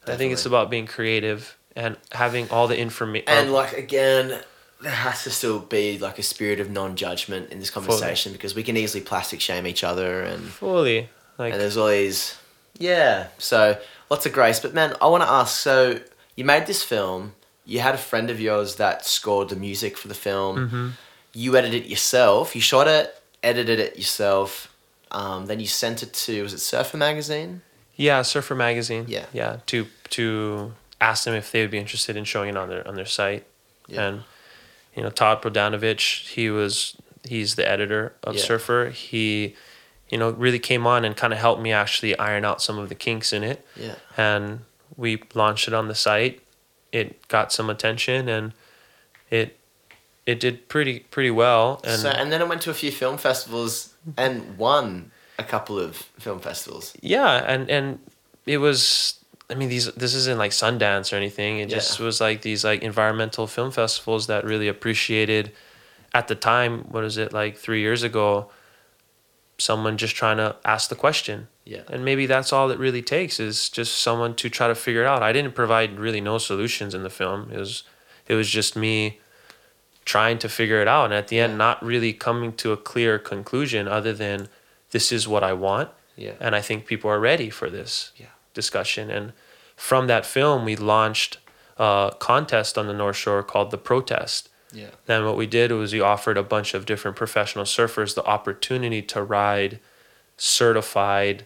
i think it's about being creative and having all the information And like again, there has to still be like a spirit of non-judgment in this conversation because we can easily plastic shame each other and fully like and there's always yeah. So lots of grace, but man, I want to ask. So you made this film. You had a friend of yours that scored the music for the film. Mm-hmm. You edited it yourself. You shot it, edited it yourself. Um, then you sent it to was it Surfer magazine? yeah surfer magazine Yeah. yeah to to ask them if they would be interested in showing it on their on their site Yeah. and you know todd Prodanovich, he was he's the editor of Yeah. surfer he you know really came on and kind of helped me actually iron out some of the kinks in it Yeah. and we launched it on the site. It got some attention and it it did pretty pretty well. And so and then it went to a few film festivals and won a couple of film festivals. yeah, and and it was I mean these this isn't like Sundance or anything. It just Yeah. was like these like environmental film festivals that really appreciated at the time, what is it, like three years ago, someone just trying to ask the question. Yeah. And maybe that's all it really takes is just someone to try to figure it out. I didn't provide really no solutions in the film. It was it was just me trying to figure it out and at the end Yeah. not really coming to a clear conclusion other than this is what I want Yeah. and I think people are ready for this Yeah. discussion. And from that film, we launched a contest on the North Shore called the Protest. Yeah. Then what we did was we offered a bunch of different professional surfers the opportunity to ride certified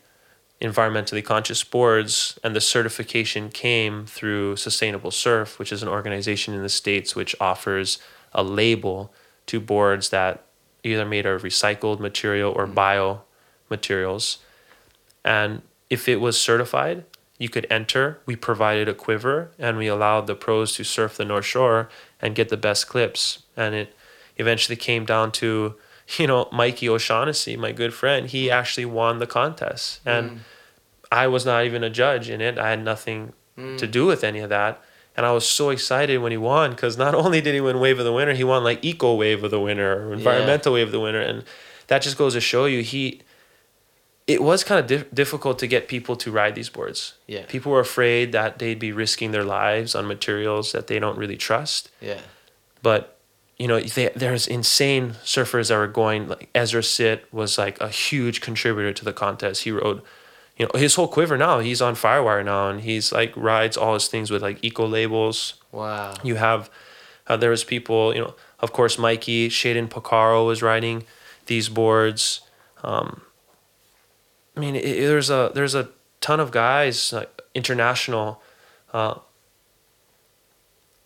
environmentally conscious boards and the certification came through Sustainable Surf, which is an organization in the states which offers a label to boards that either made of recycled material or mm. bio materials. And if it was certified, you could enter. We provided a quiver and we allowed the pros to surf the North Shore and get the best clips. And it eventually came down to, you know, Mikey O'Shaughnessy, my good friend, he mm. actually won the contest. And mm. I was not even a judge in it. I had nothing to do with any of that. And I was so excited when he won because not only did he win Wave of the Winter, he won like Eco Wave of the Winter or Environmental Wave of the Winter. And that just goes to show you he, it was kind of dif- difficult to get people to ride these boards. Yeah. People were afraid that they'd be risking their lives on materials that they don't really trust. Yeah. But you know, they, there's insane surfers that were going. Like Ezra Sitt was like a huge contributor to the contest. He rode, you know, his whole quiver now. He's on Firewire now, and he's like rides all his things with like eco labels. Wow. You have, uh, there was people, you know, of course, Mikey, Shayden Pacarro was riding these boards. Um, I mean, it, there's a there's a ton of guys like international. Uh,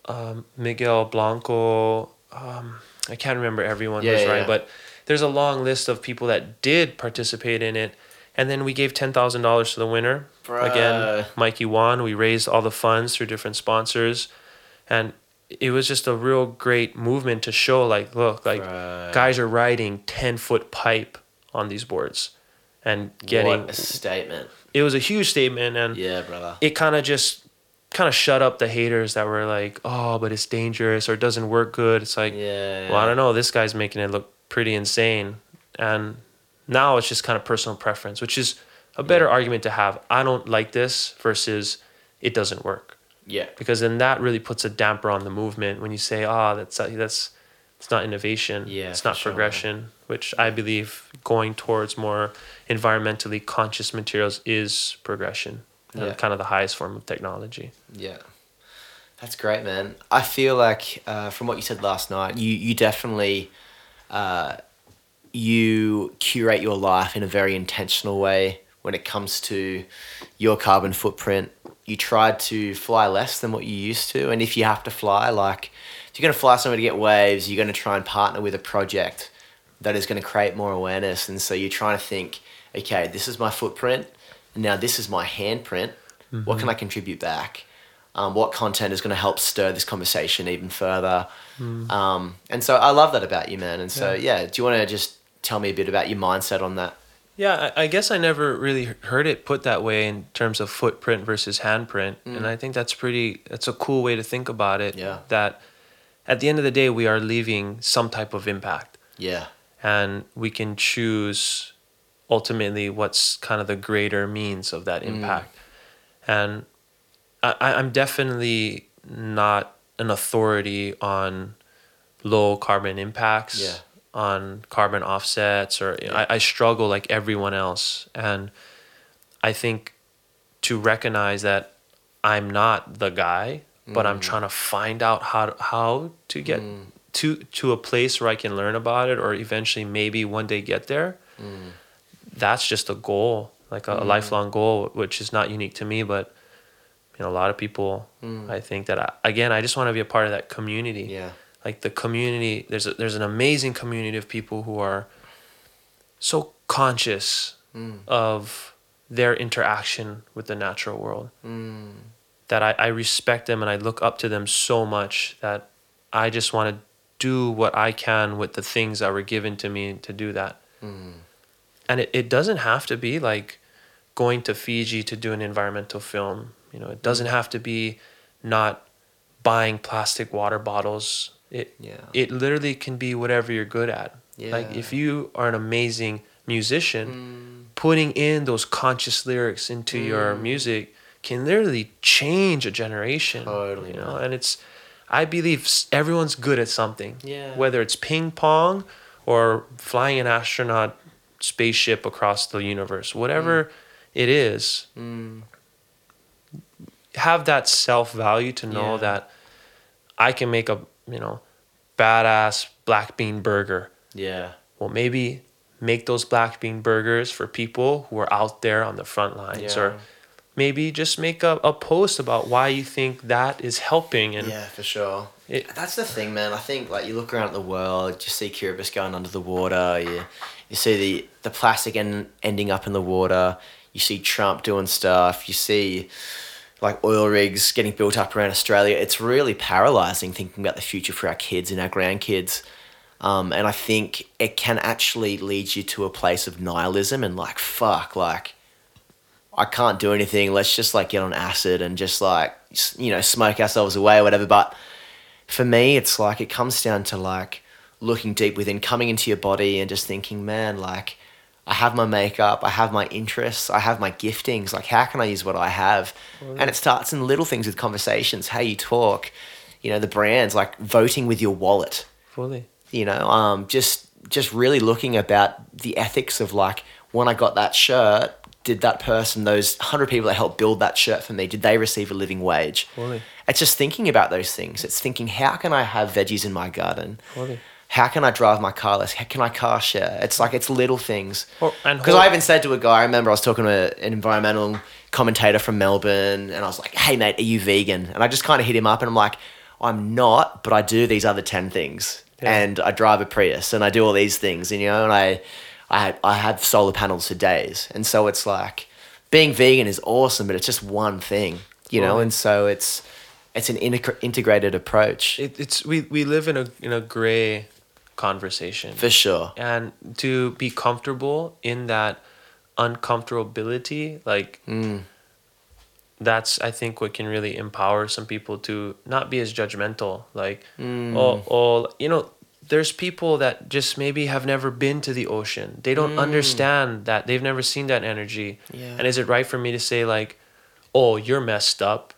um, Miguel Blanco, um, I can't remember everyone Yeah, who's yeah, yeah. but there's a long list of people that did participate in it. And then we gave ten thousand dollars to the winner. Bruh. Again, Mikey won. We raised all the funds through different sponsors, and it was just a real great movement to show like, look, like Bruh. guys are riding ten foot pipe on these boards. and getting what a statement. it was a huge statement and Yeah, brother. it kind of just kind of shut up the haters that were like oh but it's dangerous or it doesn't work good it's like Yeah. well i don't know this guy's making it look pretty insane and now it's just kind of personal preference which is a better argument to have i don't like this versus it doesn't work Yeah. because then that really puts a damper on the movement when you say oh that's that's it's not innovation Yeah, it's not sure. progression which i believe going towards more environmentally conscious materials is progression uh, Yeah. kind of the highest form of technology Yeah. That's great, man. I feel like uh, from what you said last night, you you definitely uh, you curate your life in a very intentional way when it comes to your carbon footprint. You try to fly less than what you used to, and if you have to fly, like if you're gonna fly somewhere to get waves, you're gonna try and partner with a project that is gonna create more awareness, and so you're trying to think, okay, this is my footprint, and now this is my handprint. What can I contribute back? um, what content is going to help stir this conversation even further. Um, and so I love that about you, man. And so, yeah, do you want to just tell me a bit about your mindset on that? Yeah, I I guess I never really heard it put that way in terms of footprint versus handprint, and mm. I think that's pretty. That's a cool way to think about it. Yeah. That at the end of the day, we are leaving some type of impact, Yeah. and we can choose ultimately what's kind of the greater means of that mm. impact. And I, I- I'm definitely not an authority on low carbon impacts Yeah. On carbon offsets or I, I struggle like everyone else. And i think to recognize that i'm not the guy but i'm mm. trying to find out how how to get mm. to to a place where i can learn about it or eventually maybe one day get there mm. that's just a goal like a, a lifelong goal which is not unique to me but you know a lot of people i think that I, again i just want to be a part of that community. Yeah. Like the community there's a, there's an amazing community of people who are so conscious mm. of their interaction with the natural world mm. that I, I respect them and I look up to them so much that I just want to do what I can with the things that were given to me to do that. Mm. And it, it doesn't have to be like going to Fiji to do an environmental film. You know, it doesn't have to be not buying plastic water bottles. It Yeah. it literally can be whatever you're good at. Like if you are an amazing musician, mm. putting in those conscious lyrics into your mm. music can literally change a generation. Totally, you know, and it's I believe everyone's good at something. Yeah. Whether it's ping pong or flying an astronaut spaceship across the universe, whatever mm. it is, have that self value to know Yeah. that I can make a you know badass black bean burger. Yeah. Well, maybe make those black bean burgers for people who are out there on the front lines, Yeah. or maybe just make a, a post about why you think that is helping. And Yeah, for sure. It- That's the thing, man. I think like you look around at the world, you see Kiribati going under the water. You you see the the plastic end, ending up in the water. You see Trump doing stuff. You see like oil rigs getting built up around Australia. It's really paralyzing thinking about the future for our kids and our grandkids. Um, and I think it can actually lead you to a place of nihilism and like fuck, like I can't do anything. Let's just like get on acid and just like you know smoke ourselves away or whatever. But for me, it's like it comes down to like looking deep within, coming into your body, and just thinking, man, like I have my makeup, I have my interests, I have my giftings. Like, how can I use what I have? And it starts in little things with conversations, how you talk, you know, the brands, like voting with your wallet fully. you know um, just just really looking about the ethics of like when i got that shirt did that person those 100 people that helped build that shirt for me did they receive a living wage Fully. it's just thinking about those things it's thinking how can i have veggies in my garden Fully. How can i drive my car less? How can i car share? It's like it's little things. Because i even said to a guy i remember i was talking to an environmental commentator from melbourne and i was like hey mate are you vegan? And i just kind of hit him up and i'm like i'm not but i do these other 10 things. Yeah. and I drive a Prius and I do all these things, and you know, and I, I, I have solar panels for days, and so it's like being vegan is awesome, but it's just one thing, you know, and so it's it's an integ- integrated approach. It, it's we, we live in a in a gray conversation. For sure. and to be comfortable in that uncomfortability like mm. that's i think what can really empower some people to not be as judgmental like oh, oh you know there's people that just maybe have never been to the ocean. They don't mm. understand that. They've never seen that energy. Yeah. and is it right for me to say like oh you're messed up.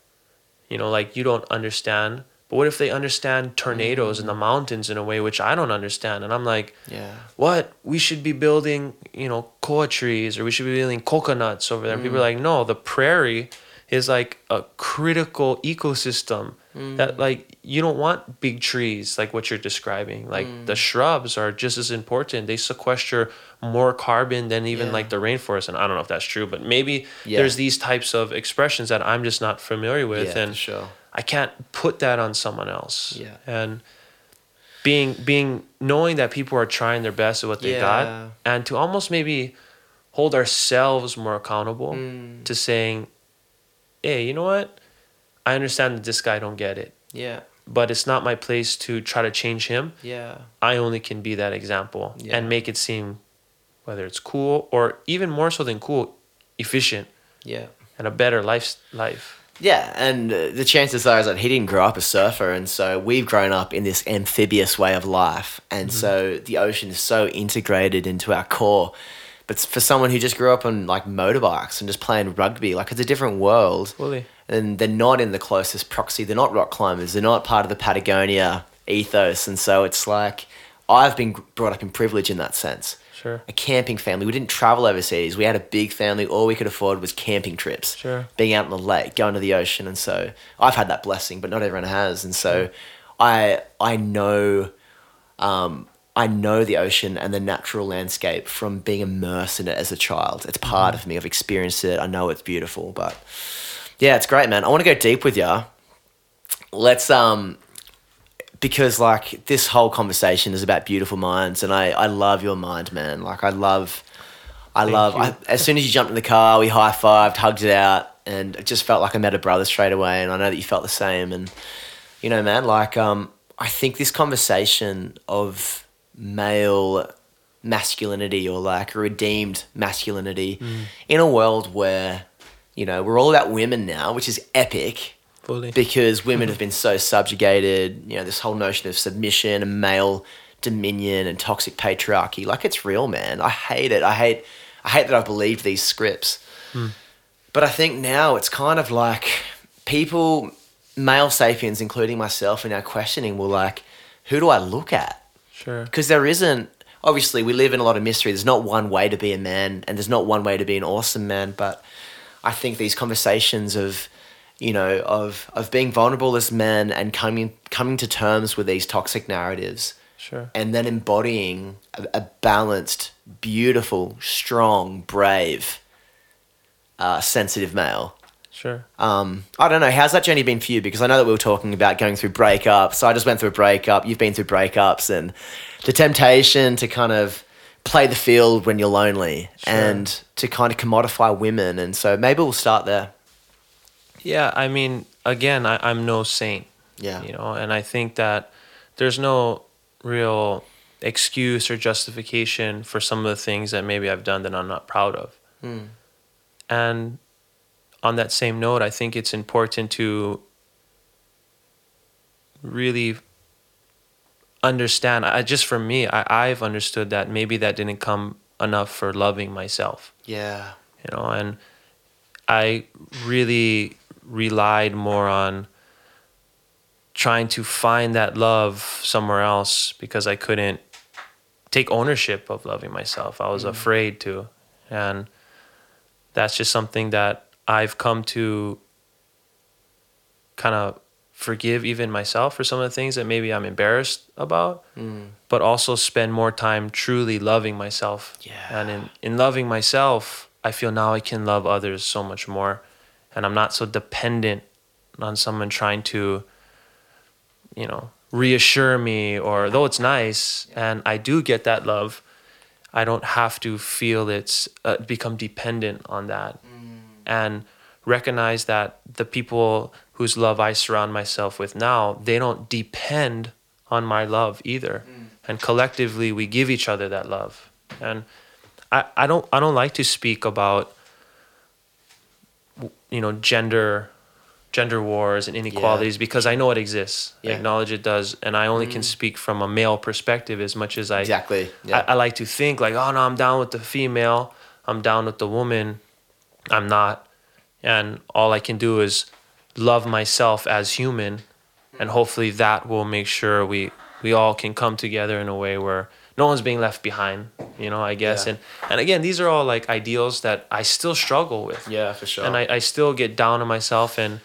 You know like you don't understand but what if they understand tornadoes in the mountains in a way which i don't understand? And i'm like Yeah. what? We should be building you know koa trees or we should be building coconuts over there. And people are mm. like no the prairie is like a critical ecosystem that mm. like you don't want big trees like what you're describing. Like mm. the shrubs are just as important. They sequester more carbon than even Yeah. like the rainforest. And i don't know if that's true but maybe Yeah. there's these types of expressions that i'm just not familiar with. Yeah, and sure. I can't put that on someone else Yeah. and being being knowing that people are trying their best at what they Yeah. got and to almost maybe hold ourselves more accountable Mm. to saying hey you know what i understand that this guy don't get it Yeah. but it's not my place to try to change him Yeah. i only can be that example Yeah. and make it seem whether it's cool or even more so than cool efficient Yeah. and a better life life Yeah, and uh, the chances are is that he didn't grow up a surfer, and so we've grown up in this amphibious way of life, and so the ocean is so integrated into our core. But for someone who just grew up on like motorbikes and just playing rugby, like it's a different world. Fully. And they're not in the closest proxy. They're not rock climbers. They're not part of the Patagonia ethos, and so it's like I've been brought up in privilege in that sense. Sure. A camping family. We didn't travel overseas. We had a big family. All we could afford was camping trips. Sure. Being out on the lake, going to the ocean, and so I've had that blessing, but not everyone has. And so, I I know, um, I know the ocean and the natural landscape from being immersed in it as a child. It's part of me. I've experienced it. I know it's beautiful, but yeah, it's great, man. I want to go deep with you. Let's um because like this whole conversation is about beautiful minds and I, I love your mind man. Like i love i love I, as soon as you jumped in the car we high-fived hugged it out and it just felt like i met a brother straight away and i know that you felt the same and you know man like um i think this conversation of male masculinity or like redeemed masculinity in a world where you know we're all about women now which is epic fully because women have mm-hmm. been so subjugated. You know, this whole notion of submission and male dominion and toxic patriarchy. Like it's real, man. I hate it. I hate. I hate that I've believed these scripts. Hmm. But I think now it's kind of like people, male sapiens, including myself, in our questioning, will like, who do I look at? sure because there isn't obviously we live in a lot of mystery there's not one way to be a man and there's not one way to be an awesome man but i think these conversations of you know of of being vulnerable as men and coming coming to terms with these toxic narratives sure and then embodying a, a balanced beautiful strong brave uh, sensitive male sure um, I don't know. How's that journey been for you? Because I know that we were talking about going through breakups. So I just went through a breakup. You've been through breakups and the temptation to kind of play the field when you're lonely and to kind of commodify women. And so maybe we'll start there. Yeah, I mean, again, I, I'm no saint, Yeah. you know, and I think that there's no real excuse or justification for some of the things that maybe I've done that I'm not proud of. Hmm. And on that same note, I think it's important to really understand. I just for me, I, I've understood that maybe that didn't come enough for loving myself Yeah. you know and i really relied more on trying to find that love somewhere else because i couldn't take ownership of loving myself i was mm. afraid to and that's just something that i've come to kind of forgive even myself for some of the things that maybe i'm embarrassed about mm. but also spend more time truly loving myself. Yeah. And in, in loving myself, I feel now I can love others so much more. And I'm not so dependent on someone trying to, you know, reassure me or though it's nice and I do get that love, I don't have to feel it's uh, become dependent on that. And recognize that the people whose love I surround myself with now, they don't depend on my love either. And collectively, we give each other that love. And I, I don't I don't like to speak about you know gender gender wars and inequalities because I know it exists. I acknowledge it does, and I only can mm. speak from a male perspective as much as I Exactly. Yeah. I, I like to think like, oh no, I'm down with the female, I'm down with the woman. I'm not. And all I can do is love myself as human and hopefully that will make sure we we all can come together in a way where no one's being left behind, you know, I guess. Yeah. And and again, these are all like ideals that I still struggle with. yeah, for sure. And I, I still get down on myself and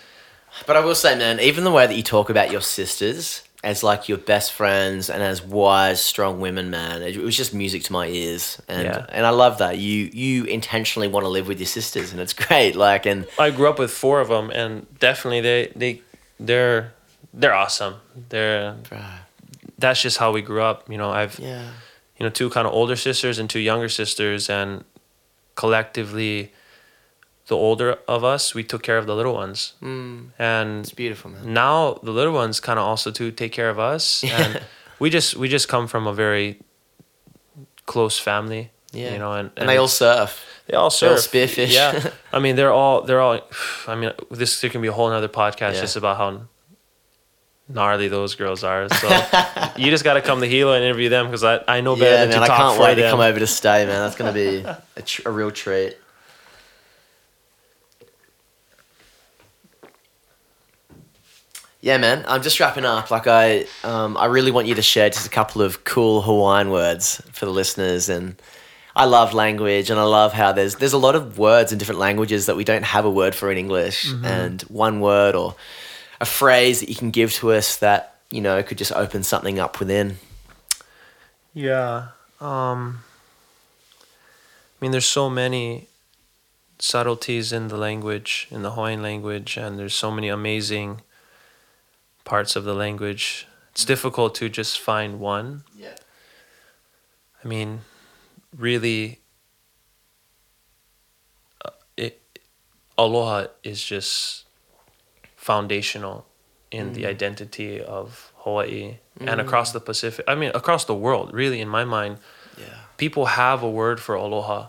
But I will say, man, even the way that you talk about your sisters as like your best friends and as wise, strong women, man, it, it was just music to my ears, and Yeah. and I love that you you intentionally want to live with your sisters, and it's great. Like, and I grew up with four of them, and definitely they they they're they're awesome. They're that's just how we grew up. You know, I've yeah, you know two kind of older sisters and two younger sisters, and collectively, the older of us we took care of the little ones, mm, and it's beautiful, man. now the little ones kind of also to take care of us, and we just we just come from a very close family. Yeah. you know, and, And they all surf. they all They're all surf. spearfish. Yeah. I mean, they're all, they're all, I mean, this, there can be a whole nother podcast Yeah. just about how gnarly those girls are. So you just got to come to Hilo and interview them because I, I know better Yeah, than man, to I talk can't for wait them. to come over to stay, man. That's gonna be a, tr- a real treat. Yeah, man. I'm just wrapping up. Like I, um, I really want you to share just a couple of cool Hawaiian words for the listeners. And I love language, and I love how there's there's a lot of words in different languages that we don't have a word for in English. And one word or a phrase that you can give to us that you know could just open something up within. Yeah. Um, I mean, there's so many subtleties in the language, in the Hawaiian language, and there's so many amazing parts of the language. It's difficult to just find one. Yeah. I mean, really, uh, it, aloha is just foundational in the mm. identity of Hawaii and mm. across the Pacific. I mean, across the world, really, in my mind, Yeah. people have a word for aloha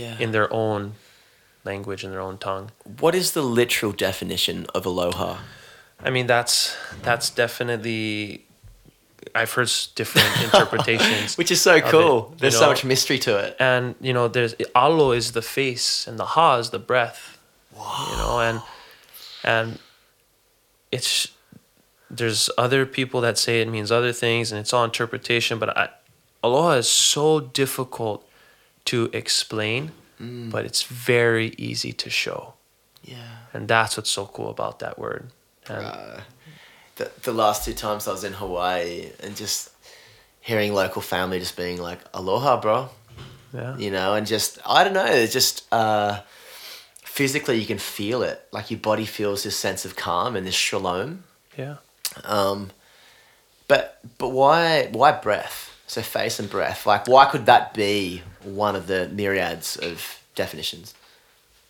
Yeah. in their own language, in their own tongue. What is the literal definition of aloha? I mean, that's that's definitely. I've heard different interpretations. Which is so it, cool. you There's so much mystery to it. and you know there's alo is the face and the ha is the breath Wow. you know and and it's there's other people that say it means other things and it's all interpretation but I, aloha is so difficult to explain but it's very easy to show. Yeah. and that's what's so cool about that word. And Uh, the, the last two times I was in Hawaii and just hearing local family just being like, aloha, bro. yeah. You know, and just, I don't know, it's just uh, physically you can feel it. Like your body feels this sense of calm and this shalom. yeah Um, but but why why breath? So face and breath. Like why could that be one of the myriads of definitions?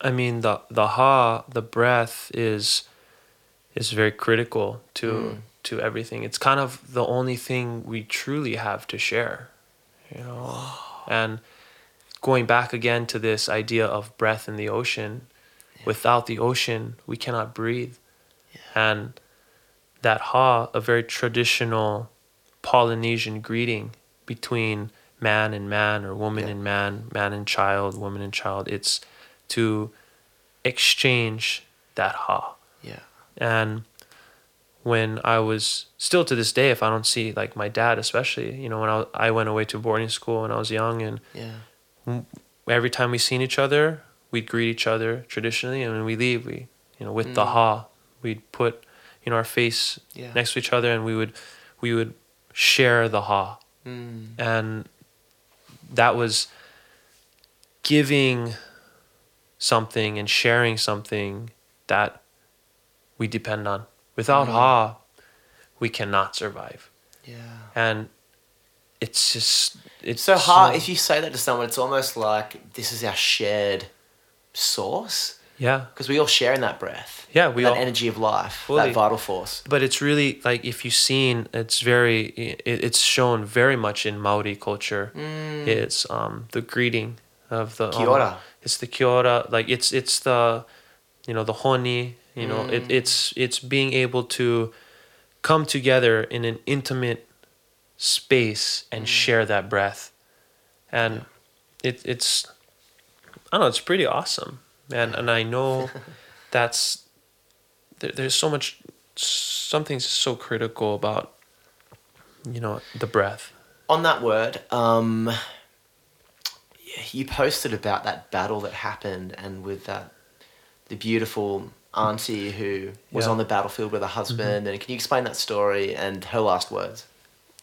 I mean the the ha, the breath is is very critical to to everything. It's kind of the only thing we truly have to share, you know. and going back again to this idea of breath in the ocean, without the ocean we cannot breathe. And that ha, a very traditional Polynesian greeting between man and man or woman and man, man and child, woman and child. It's to exchange that ha. Yeah. And when I was still to this day, if I don't see like my dad, especially, you know, when I, I went away to boarding school when I was young, and Yeah. every time we seen each other, we'd greet each other traditionally, and when we leave, we, you know, with the ha, we'd put, you know, our face Yeah. next to each other, and we would, we would share the ha, Mm. and that was giving something and sharing something that we depend on. Without Ha, we cannot survive. Yeah. And it's just it's So hard. If you say that to someone, it's almost like this is our shared source yeah, because we all share in that breath. Yeah, we that all- energy of life, Fully. that vital force. but it's really like if you've seen, it's very it, it's shown very much in Maori culture. Mm. It's um the greeting. of the Kia ora. it's the kia ora. Like it's it's the you know the honi. You know it, Mm. it's it's being able to come together in an intimate space and share that breath, and it it's I don't know it's pretty awesome, and and I know that's there, there's so much something's so critical about you know the breath On that word, um, you posted about that battle that happened, and with that, the beautiful auntie who was Yeah. on the battlefield with her husband. And can you explain that story and her last words?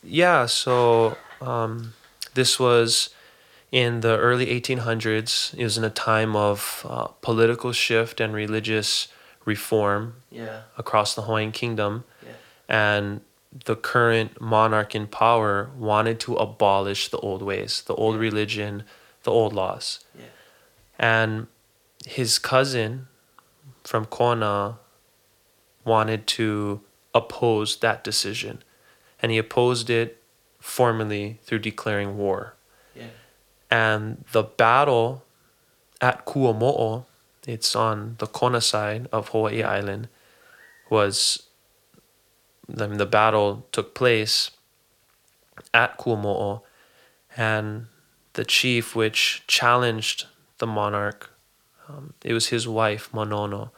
yeah so um, this was in the early 1800s it was in a time of uh, political shift and religious reform Yeah. across the Hawaiian kingdom Yeah. and the current monarch in power wanted to abolish the old ways the old religion the old laws Yeah. and his cousin from Kona wanted to oppose that decision. And he opposed it formally through declaring war. And the battle at Kuamo'o, it's on the Kona side of Hawaii Island, was I mean, the battle took place at Kuamo'o, and the chief which challenged the monarch, um, it was his wife Manono,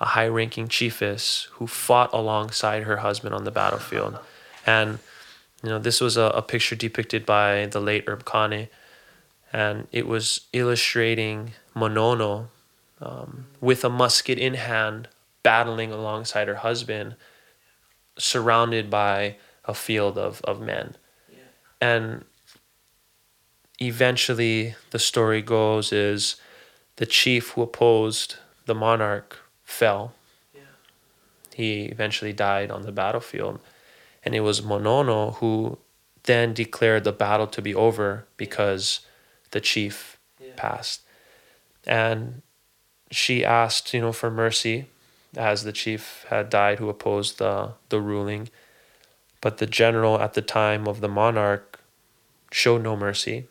a high-ranking chiefess who fought alongside her husband on the battlefield, and you know this was a, a picture depicted by the late Herb Kane, and it was illustrating Manono um, with a musket in hand, battling alongside her husband, surrounded by a field of, of men. And eventually, the story goes is the chief who opposed the monarch fell. He eventually died on the battlefield. And it was Manono who then declared the battle to be over because the chief passed. And she asked, you know, for mercy as the chief had died who opposed the, the ruling. But the general at the time of the monarch showed no mercy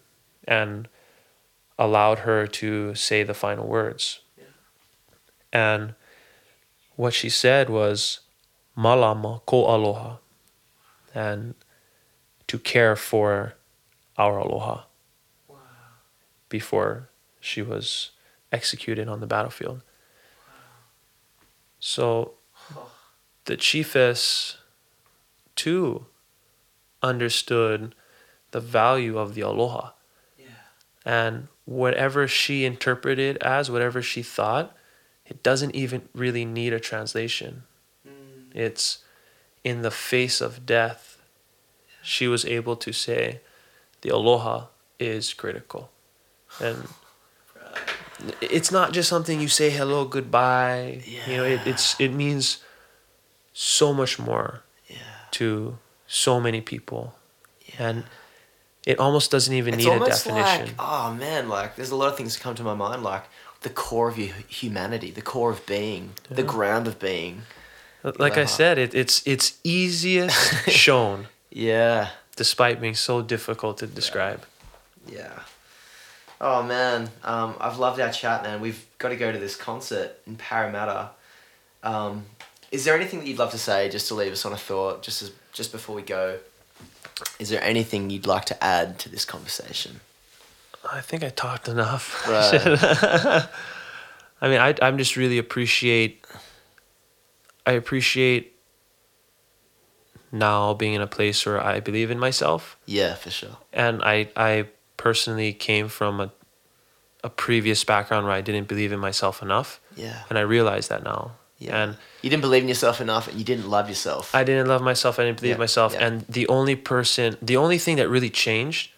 and allowed her to say the final words. And what she said was, Malama ko aloha, and to care for our aloha before she was executed on the battlefield. So the chiefess too understood the value of the aloha. And whatever she interpreted as, whatever she thought, it doesn't even really need a translation. Mm. It's in the face of death, she was able to say, the aloha is critical. And it's not just something you say hello, goodbye. yeah. You know, it, it's it means so much more yeah. to so many people. yeah. And it almost doesn't even It's need a definition. like, oh man, like there's a lot of things that come to my mind, like the core of your humanity, the core of being, the ground of being. like I Yeah. said, it, it's it's easiest shown Yeah, despite being so difficult to describe. yeah. Oh man, um, I've loved our chat, man. We've got to go to this concert in Parramatta. Um, is there anything that you'd love to say, just to leave us on a thought, just as just before we go? Is there anything you'd like to add to this conversation? I think I talked enough. Right. I mean, I I'm just really appreciate. I appreciate now being in a place where I believe in myself, Yeah, for sure. and I I personally came from a a previous background where I didn't believe in myself enough, Yeah. and I realize that now. Yeah. And You didn't believe in yourself enough, and you didn't love yourself. I didn't love myself. I didn't believe Yeah, myself. yeah. And the only person, the only thing that really changed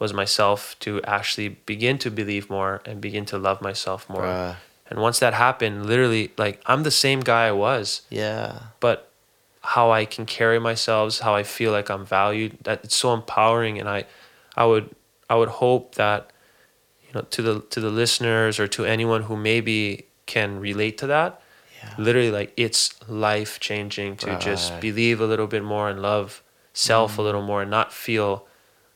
was myself to actually begin to believe more and begin to love myself more. Bruh. And once that happened, literally, like I'm the same guy I was, yeah. but how I can carry myself, how I feel like I'm valued, that it's so empowering. And I, I would, I would hope that, you know, to the to the listeners or to anyone who maybe can relate to that, Yeah. literally like it's life changing to just believe a little bit more and love self a mm-hmm. little more and not feel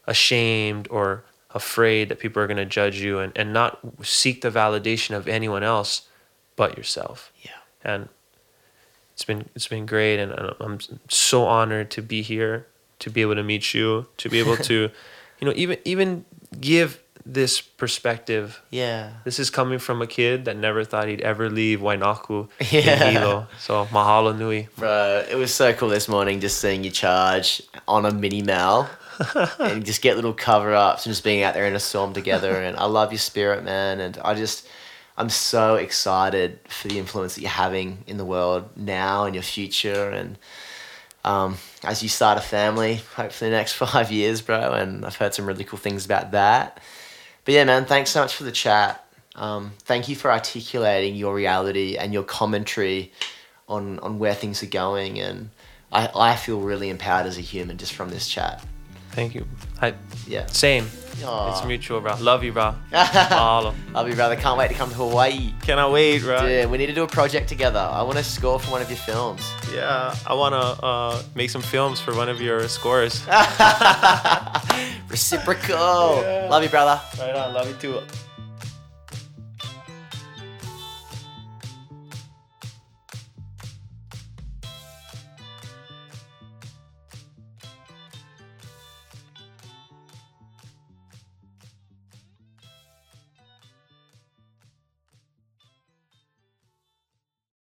ashamed or afraid that people are going to judge you and, and not seek the validation of anyone else but yourself Yeah. and it's been it's been great and i'm so honored to be here to be able to meet you to be able to you know even even give this perspective Yeah. this is coming from a kid that never thought he'd ever leave Wainaku Yeah. in Hilo. So mahalo nui. Bro, it was so cool this morning just seeing you charge on a mini mal and just get little cover ups and just being out there in a storm together. And I love your spirit, man. And I just, I'm so excited for the influence that you're having in the world now and your future. And um, as you start a family, hopefully the next five years, bro. And I've heard some really cool things about that. But yeah, man, thanks so much for the chat. Um, thank you for articulating your reality and your commentary on, on where things are going. And I, I feel really empowered as a human just from this chat. Thank you. I, Yeah. same. Aw. It's mutual, bro. Love you, bro. mahalo. Love you, brother. Can't wait to come to Hawaii. Cannot wait, bro. Dude, we need to do a project together. I want to score for one of your films. Yeah, I wanna uh, make some films for one of your scores. Reciprocal. Love you, brother. right on. Love you too.